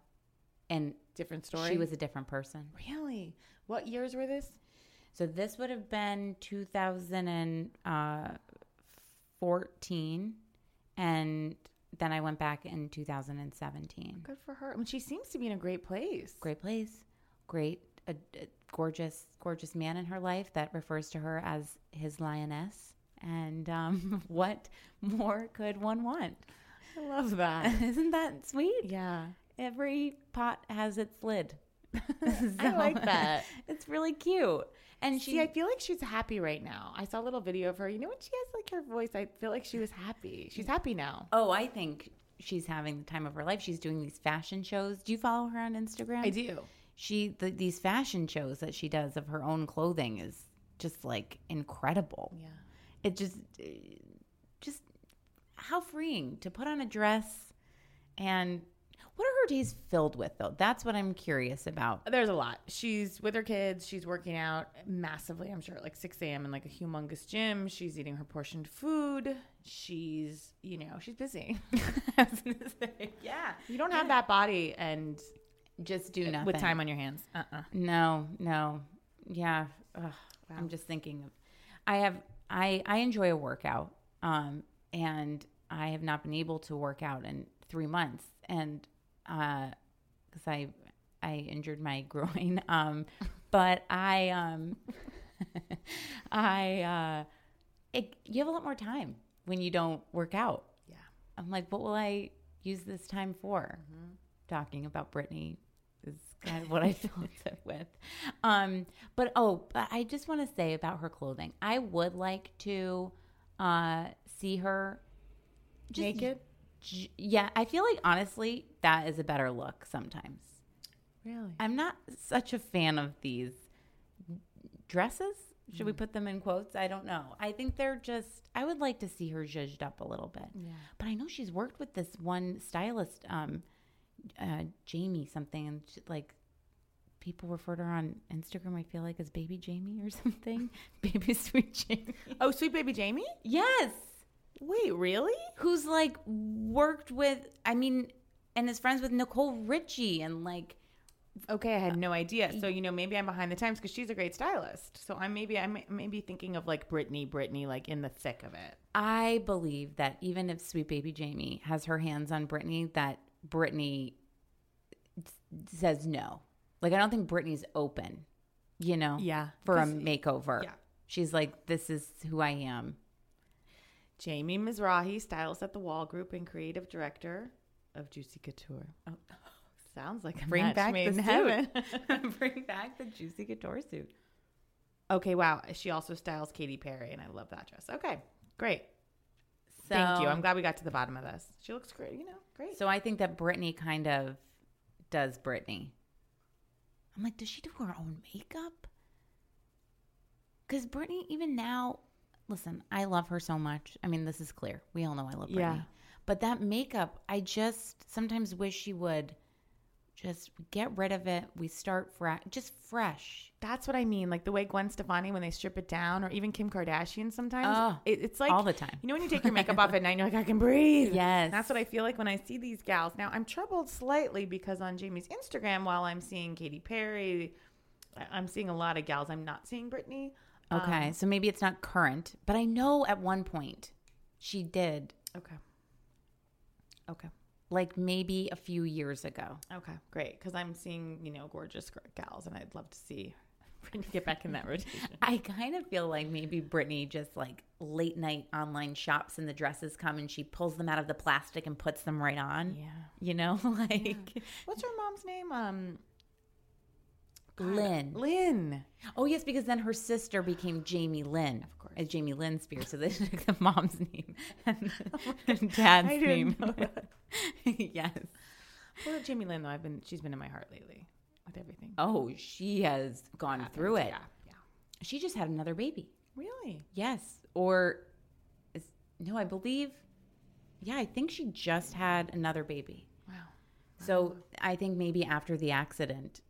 and Different story. she was a different person. really. What years were this? So this would have been 2014 uh, and then I went back in 2017. Good for her. I mean, she seems to be in a great place. Great place. Great a, a gorgeous gorgeous man in her life that refers to her as his lioness. And um, what more could one want? I love that. Isn't that sweet? yeah. Every pot has its lid. I like that. It's really cute. And she See, I feel like she's happy right now. I saw a little video of her. You know when she has like her voice, I feel like she was happy. She's happy now. Oh, I think she's having the time of her life. She's doing these fashion shows. Do you follow her on Instagram? I do. She the, these fashion shows that she does of her own clothing is just like incredible. Yeah. It just just how freeing to put on a dress and what are her days filled with though? That's what I'm curious about. There's a lot. She's with her kids. She's working out massively, I'm sure, at like 6 a.m. in like a humongous gym. She's eating her portioned food. She's, you know, she's busy. I was gonna say, yeah. you don't have that body and Just do nothing with time on your hands. Uh-uh. No, no. Yeah. Ugh, I'm just thinking of I have I I enjoy a workout. Um and I have not been able to work out in 3 months and uh cuz I I injured my groin. Um but I um I uh it, you have a lot more time when you don't work out. Yeah. I'm like, what will I use this time for? Talking about Britney is kind of what I fill it with. Um, but oh, but I just want to say about her clothing. I would like to uh, see her just Naked? j- Yeah, I feel like honestly that is a better look sometimes. Really? I'm not such a fan of these dresses. Should we put them in quotes? I don't know. I think they're just. I would like to see her zhuzhed up a little bit. Yeah. But I know she's worked with this one stylist, um, uh, Jamie something, and she, like people refer to her on Instagram. I feel like as Baby Jamie or something. Baby Sweet Jamie. Oh, sweet baby Jamie? Yes. Wait, really? Who's like worked with? I mean, and is friends with Nicole Richie and like. Okay, I had no idea. So you know, maybe I'm behind the times because she's a great stylist. So I'm maybe I'm maybe thinking of like Britney, Britney, like in the thick of it. I believe that even if Sweet Baby Jamie has her hands on Britney, that Britney says no. Like I don't think Britney's open, you know, Yeah, for a makeover. yeah. She's like, this is who I am. Jamie Mizrahi, stylist at the Wall Group and creative director of Juicy Couture. Oh, sounds like a Bring match back made the in heaven. Bring back the Juicy Couture suit. okay, wow. She also styles Katy Perry, and I love that dress. Okay, great. Thank you. I'm glad we got to the bottom of this. She looks great. You know, great. So I think that Britney kind of does Britney. I'm like, does she do her own makeup? Because Britney, even now, listen, I love her so much. I mean, this is clear. We all know I love Britney. Yeah. But that makeup, I just sometimes wish she would just get rid of it. We start fresh, just fresh. That's what I mean. Like the way Gwen Stefani, when they strip it down, or even Kim Kardashian sometimes, Oh, it, it's like all the time. You know, when you take your makeup off at night, you're like, I can breathe. Yes. That's what I feel like when I see these gals. Now, I'm troubled slightly because on Jamie's Instagram, while I'm seeing Katy Perry, I'm seeing a lot of gals. I'm not seeing Britney. Okay. Um, so maybe it's not current, but I know at one point she did, Okay. Okay. Like maybe a few years ago. Okay. Great. Because I'm seeing, you know, gorgeous gals, and I'd love to see Britney get back in that rotation. I kind of feel like maybe Britney just like late night online shops and the dresses come and she pulls them out of the plastic and puts them right on. Yeah. You know, like What's her mom's name? Um, Lynn. Lynn. Oh yes, because then her sister became Jamie Lynn, of course, as Jamie Lynn Spears. So they took the mom's name and, and dad's name. yes. Well, Jamie Lynn though, I've been she's been in my heart lately with everything. Oh, she has gone through it. Yeah, yeah. She just had another baby. Really? Yes, or is, no, I believe. Yeah, I think she just had another baby. Wow. So I think maybe after the accident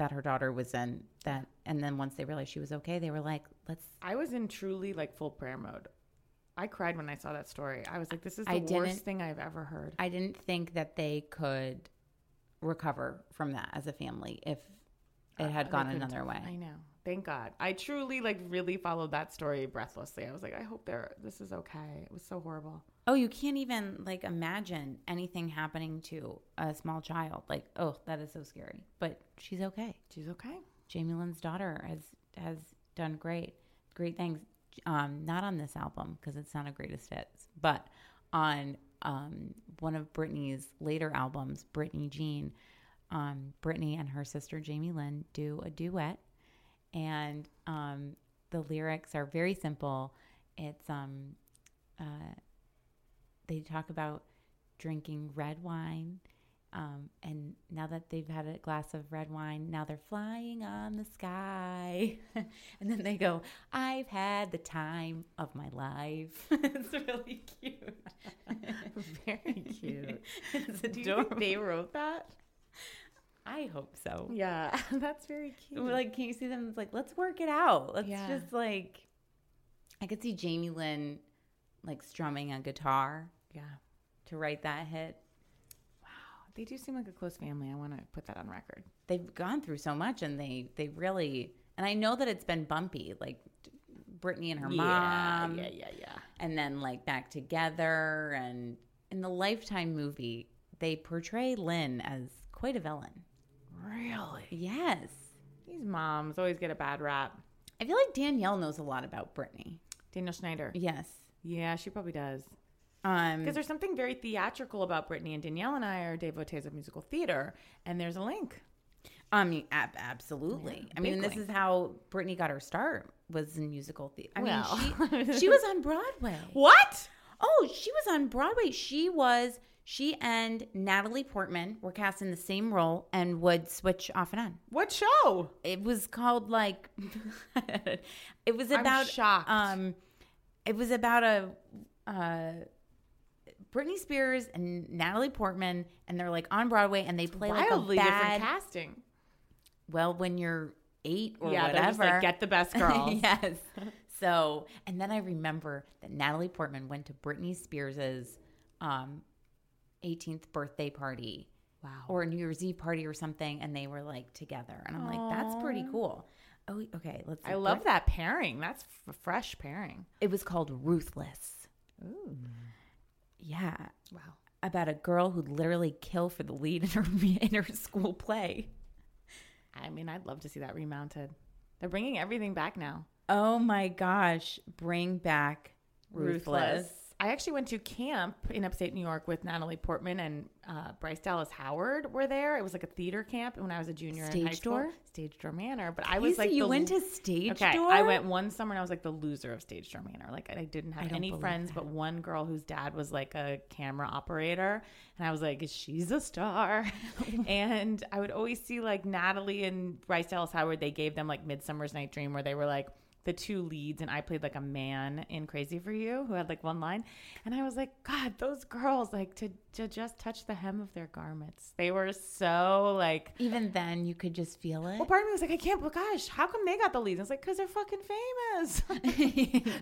that her daughter was in, that and then once they realized she was okay, they were like, "Let's." I was in truly like full prayer mode. I cried when I saw that story. I was like, this is the I worst thing I've ever heard. I didn't think that they could recover from that as a family if it uh, had They gone another way. I know. Thank God. I truly like really followed that story breathlessly. I was like, I hope they're this is okay. It was so horrible. Oh, you can't even like imagine anything happening to a small child. Like, oh, that is so scary. But she's okay. She's okay. Jamie Lynn's daughter has has done great, great things. Um, not on this album because it's not a greatest hits, but on um, one of Britney's later albums, Britney Jean. Um, Britney and her sister Jamie Lynn do a duet, and um, the lyrics are very simple. It's um, uh, they talk about drinking red wine. Um, and now that they've had a glass of red wine, now they're flying on the sky. and then they go, I've had the time of my life. it's really cute. Very cute. it's Do you think they wrote that? I hope so. Yeah, that's very cute. Like, can you see them? It's like, let's work it out. Let's Yeah. just like, I could see Jamie Lynn like strumming a guitar yeah. to write that hit. Wow, they do seem like a close family. I want to put that on record. they've gone through so much and they they really and I know that it's been bumpy like Britney and her mom Yeah, yeah, yeah. and then like back together and in the Lifetime movie they portray Lynn as quite a villain. Really? Yes. These moms always get a bad rap. I feel like Danielle knows a lot about Britney. Danielle Schneider. Yes. Yeah, she probably does. Um Because there's something very theatrical about Britney and Danielle and I are devotees of musical theater, and there's a link. I mean, ab- absolutely. Yeah, I mean, this link. is how Britney got her start was in musical theater. I Well. mean, she, she was on Broadway. What? Oh, she was on Broadway. She was she and Natalie Portman were cast in the same role and would switch off and on. What show? It was called like it was about shocked. um it was about a uh Britney Spears and Natalie Portman and they're like on Broadway and they play like a Wildly bad different casting. well when you're 8 or yeah, whatever. like get the best girl. yes. So, and then I remember that Natalie Portman went to Britney Spears's um, 18th birthday party. Wow. Or a New Year's Eve party or something, and they were like together. And I'm like, that's pretty cool. Oh, okay. Let's. I love What- that pairing. That's a fresh pairing. It was called Ruthless. Ooh. Yeah. Wow. About a girl who'd literally kill for the lead in her in her school play. I mean, I'd love to see that remounted. They're bringing everything back now. Oh my gosh! Bring back Ruthless. I actually went to camp in upstate New York with Natalie Portman and uh, Bryce Dallas Howard were there. It was like a theater camp when I was a junior in high Stage school. door? Stage Door Manor. But I was like, you went to Stage okay, Door? I went one summer and I was like the loser of Stage Door Manor. Like I didn't have don't any friends but one girl whose dad was like a camera operator, and I was like, she's a star. and I would always see like Natalie and Bryce Dallas Howard. They gave them like Midsummer's Night Dream, where they were like the two leads and I played like a man in Crazy for You who had like one line. And I was like god those girls like to to just touch the hem of their garments. They were so like Even then, you could just feel it. well part of me was like I can't but gosh how come they got the leads? I was like because they're fucking famous.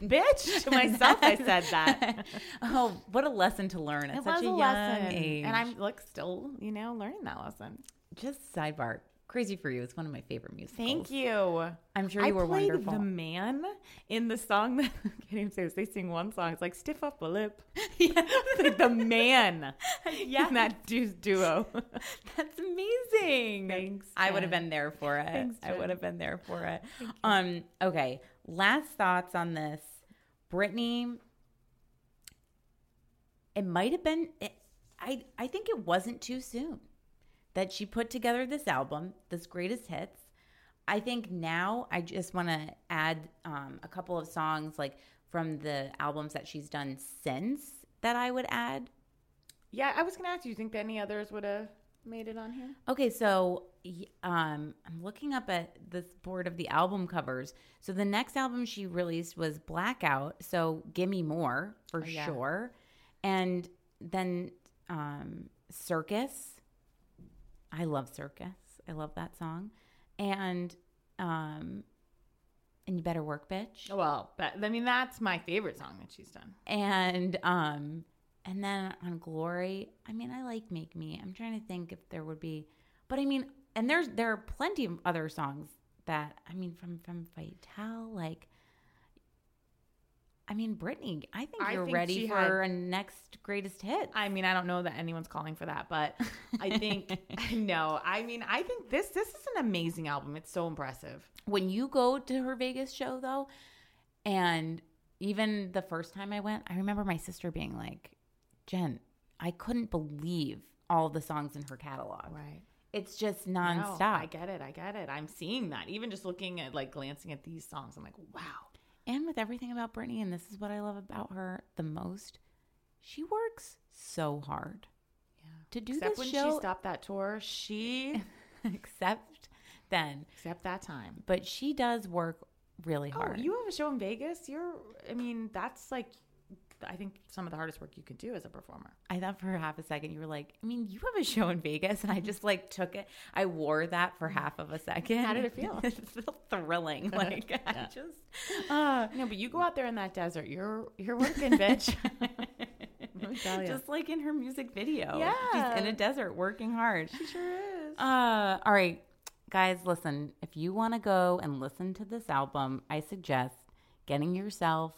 Bitch to myself I said that. Oh, what a lesson to learn at it such was a a young lesson. Age. and I'm like still you know learning that lesson. Just sidebar. Crazy for you. It's one of my favorite musicals. Thank you. I'm sure I you were played wonderful. the man in the song that I can't even say this. They sing one song. It's like stiff upper lip. yeah, like the man. Yeah. in that du- duo. that's amazing. Thanks, I would have been there for it. Thanks, I would have been there for it. Um. Okay. Last thoughts on this. Britney. It might have been. It, I. I think it wasn't too soon that she put together this album, this greatest hits. I think now I just want to add um, a couple of songs like from the albums that she's done since that I would add. Yeah, I was gonna ask. Do you think that any others would have made it on here? Okay, so um, I'm looking up at this board of the album covers. So the next album she released was Blackout. So Gimme More for Oh, yeah. sure, and then um, Circus. I love Circus. I love that song, and um, and you better work, bitch. Well, but, I mean that's my favorite song that she's done. and um and then on glory i mean i like make me i'm trying to think if there would be but i mean and there's there are plenty of other songs that i mean from from vital like i mean britney i think I you're think ready for had- a next greatest hit I mean, I don't know that anyone's calling for that, but I think no. I mean, I think this this is an amazing album. It's so impressive. when you go to her vegas show though and even the first time i went i remember my sister being like jen i couldn't believe all the songs in her catalog Right. it's just No, nonstop I get it. I get it. I'm seeing that. Even just looking at like glancing at these songs, I'm like, wow. And with everything about Britney, and this is what I love about her the most, she works so hard. Yeah. To do Except this when show, she stopped that tour, she except then, except that time. but she does work really Oh, hard. you have a show in Vegas. You're. I mean, that's like. I think some of the hardest work you could do as a performer. I thought for half a second you were like, I mean, you have a show in Vegas, and I just like took it. I wore that for half of a second. How did it feel? it felt thrilling. Like I just, uh, No, but you go out there in that desert. You're you're working, bitch. Let me tell you. just like in her music video. Yeah. she's in a desert working hard. She sure is. Uh, all right, guys, listen. If you want to go and listen to this album, I suggest getting yourself,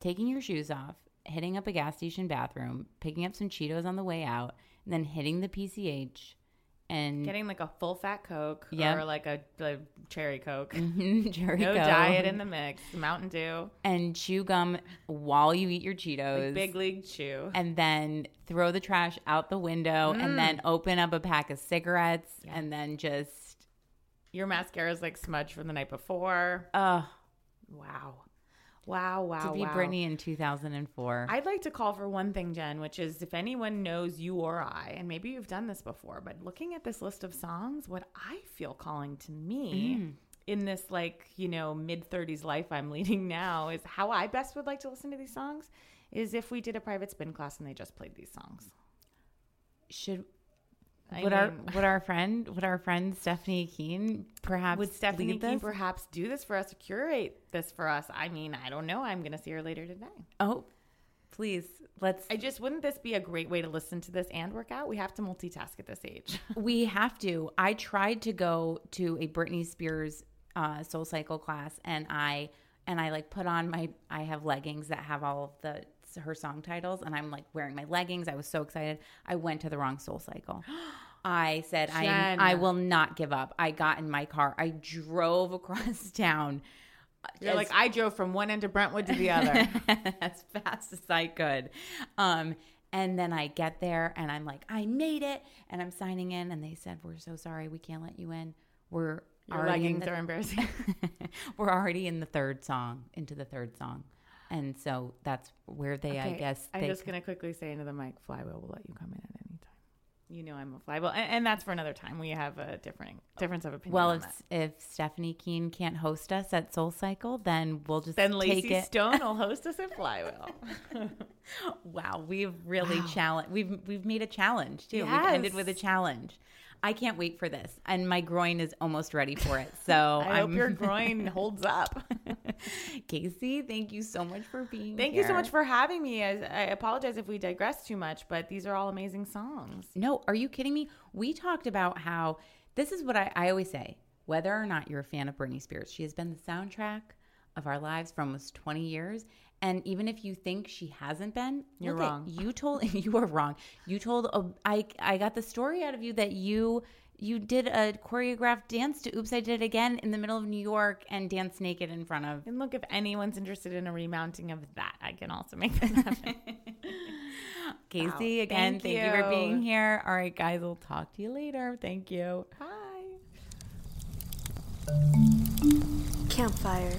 taking your shoes off, hitting up a gas station bathroom, picking up some Cheetos on the way out, and then hitting the PCH and Getting like a full fat Coke Yep. or like a, a cherry Coke. Jerry No Coke diet in the mix. Mountain Dew. and chew gum while you eat your Like Cheetos. big league chew. and then throw the trash out the window and Mm. then open up a pack of cigarettes and then just Your mascara is like smudged from the night before. uh Wow. Wow, wow, to be wow. Britney in 2004. I'd like to call for one thing, Jen, which is if anyone knows you or I, and maybe you've done this before, but looking at this list of songs, what I feel calling to me Mm. in this like, you know, mid 30s life I'm leading now is how I best would like to listen to these songs is if we did a private spin class and they just played these songs. should I would our mean- would our friend would our friend Stephanie Keen perhaps Would Stephanie this? perhaps do this for us, curate this for us? I mean, I don't know. I'm going to see her later today. oh, please let's. I just wouldn't this be a great way to listen to this and work out? We have to multitask at this age. we have to. I tried to go to a Britney Spears uh, Soul Cycle class, and I and I like put on my. I have leggings that have all of the her song titles, and I'm like wearing my leggings. I was so excited. I went to the wrong Soul Cycle. I said, I I will not give up. I got in my car. I drove across town. You're as like, I drove from one end of Brentwood to the other. as fast as I could. Um, and then I get there and I'm like, I made it. And I'm signing in. And they said, We're so sorry. We can't let you in. We're Your leggings the- are embarrassing. We're already in the third song, into the third song. And so that's where they, I guess, I'm just going to quickly say into the mic, Flywheel will let you come in at any time. You know I'm a Flywheel. And, and that's for another time. We have a different difference of opinion. Well, if, if Stephanie Keen can't host us at Soul Cycle, then we'll just then take Lacey. Stone will host us at Flywheel. Wow, we've really challenged. We've we've made a challenge too. We've ended with a challenge. I can't wait for this, and my groin is almost ready for it. So I hope I'm- your groin holds up. Casey, thank you so much for being. Thank you so much for having me. I, I apologize if we digress too much, but these are all amazing songs. No, are you kidding me? We talked about how this is what I, I always say. Whether or not you're a fan of Britney Spears, she has been the soundtrack of our lives for almost 20 years. And even if you think she hasn't been, You're look at- wrong. you told you are wrong. You told a, I I got the story out of you that you you did a choreographed dance to "Oops, I Did It Again" in the middle of New York and danced naked in front of. And look, if anyone's interested in a remounting of that, I can also make that happen. Casey, Wow. again, Thank thank you for you. being here. All right, guys, we'll talk to you later. Thank you. Bye. Campfire.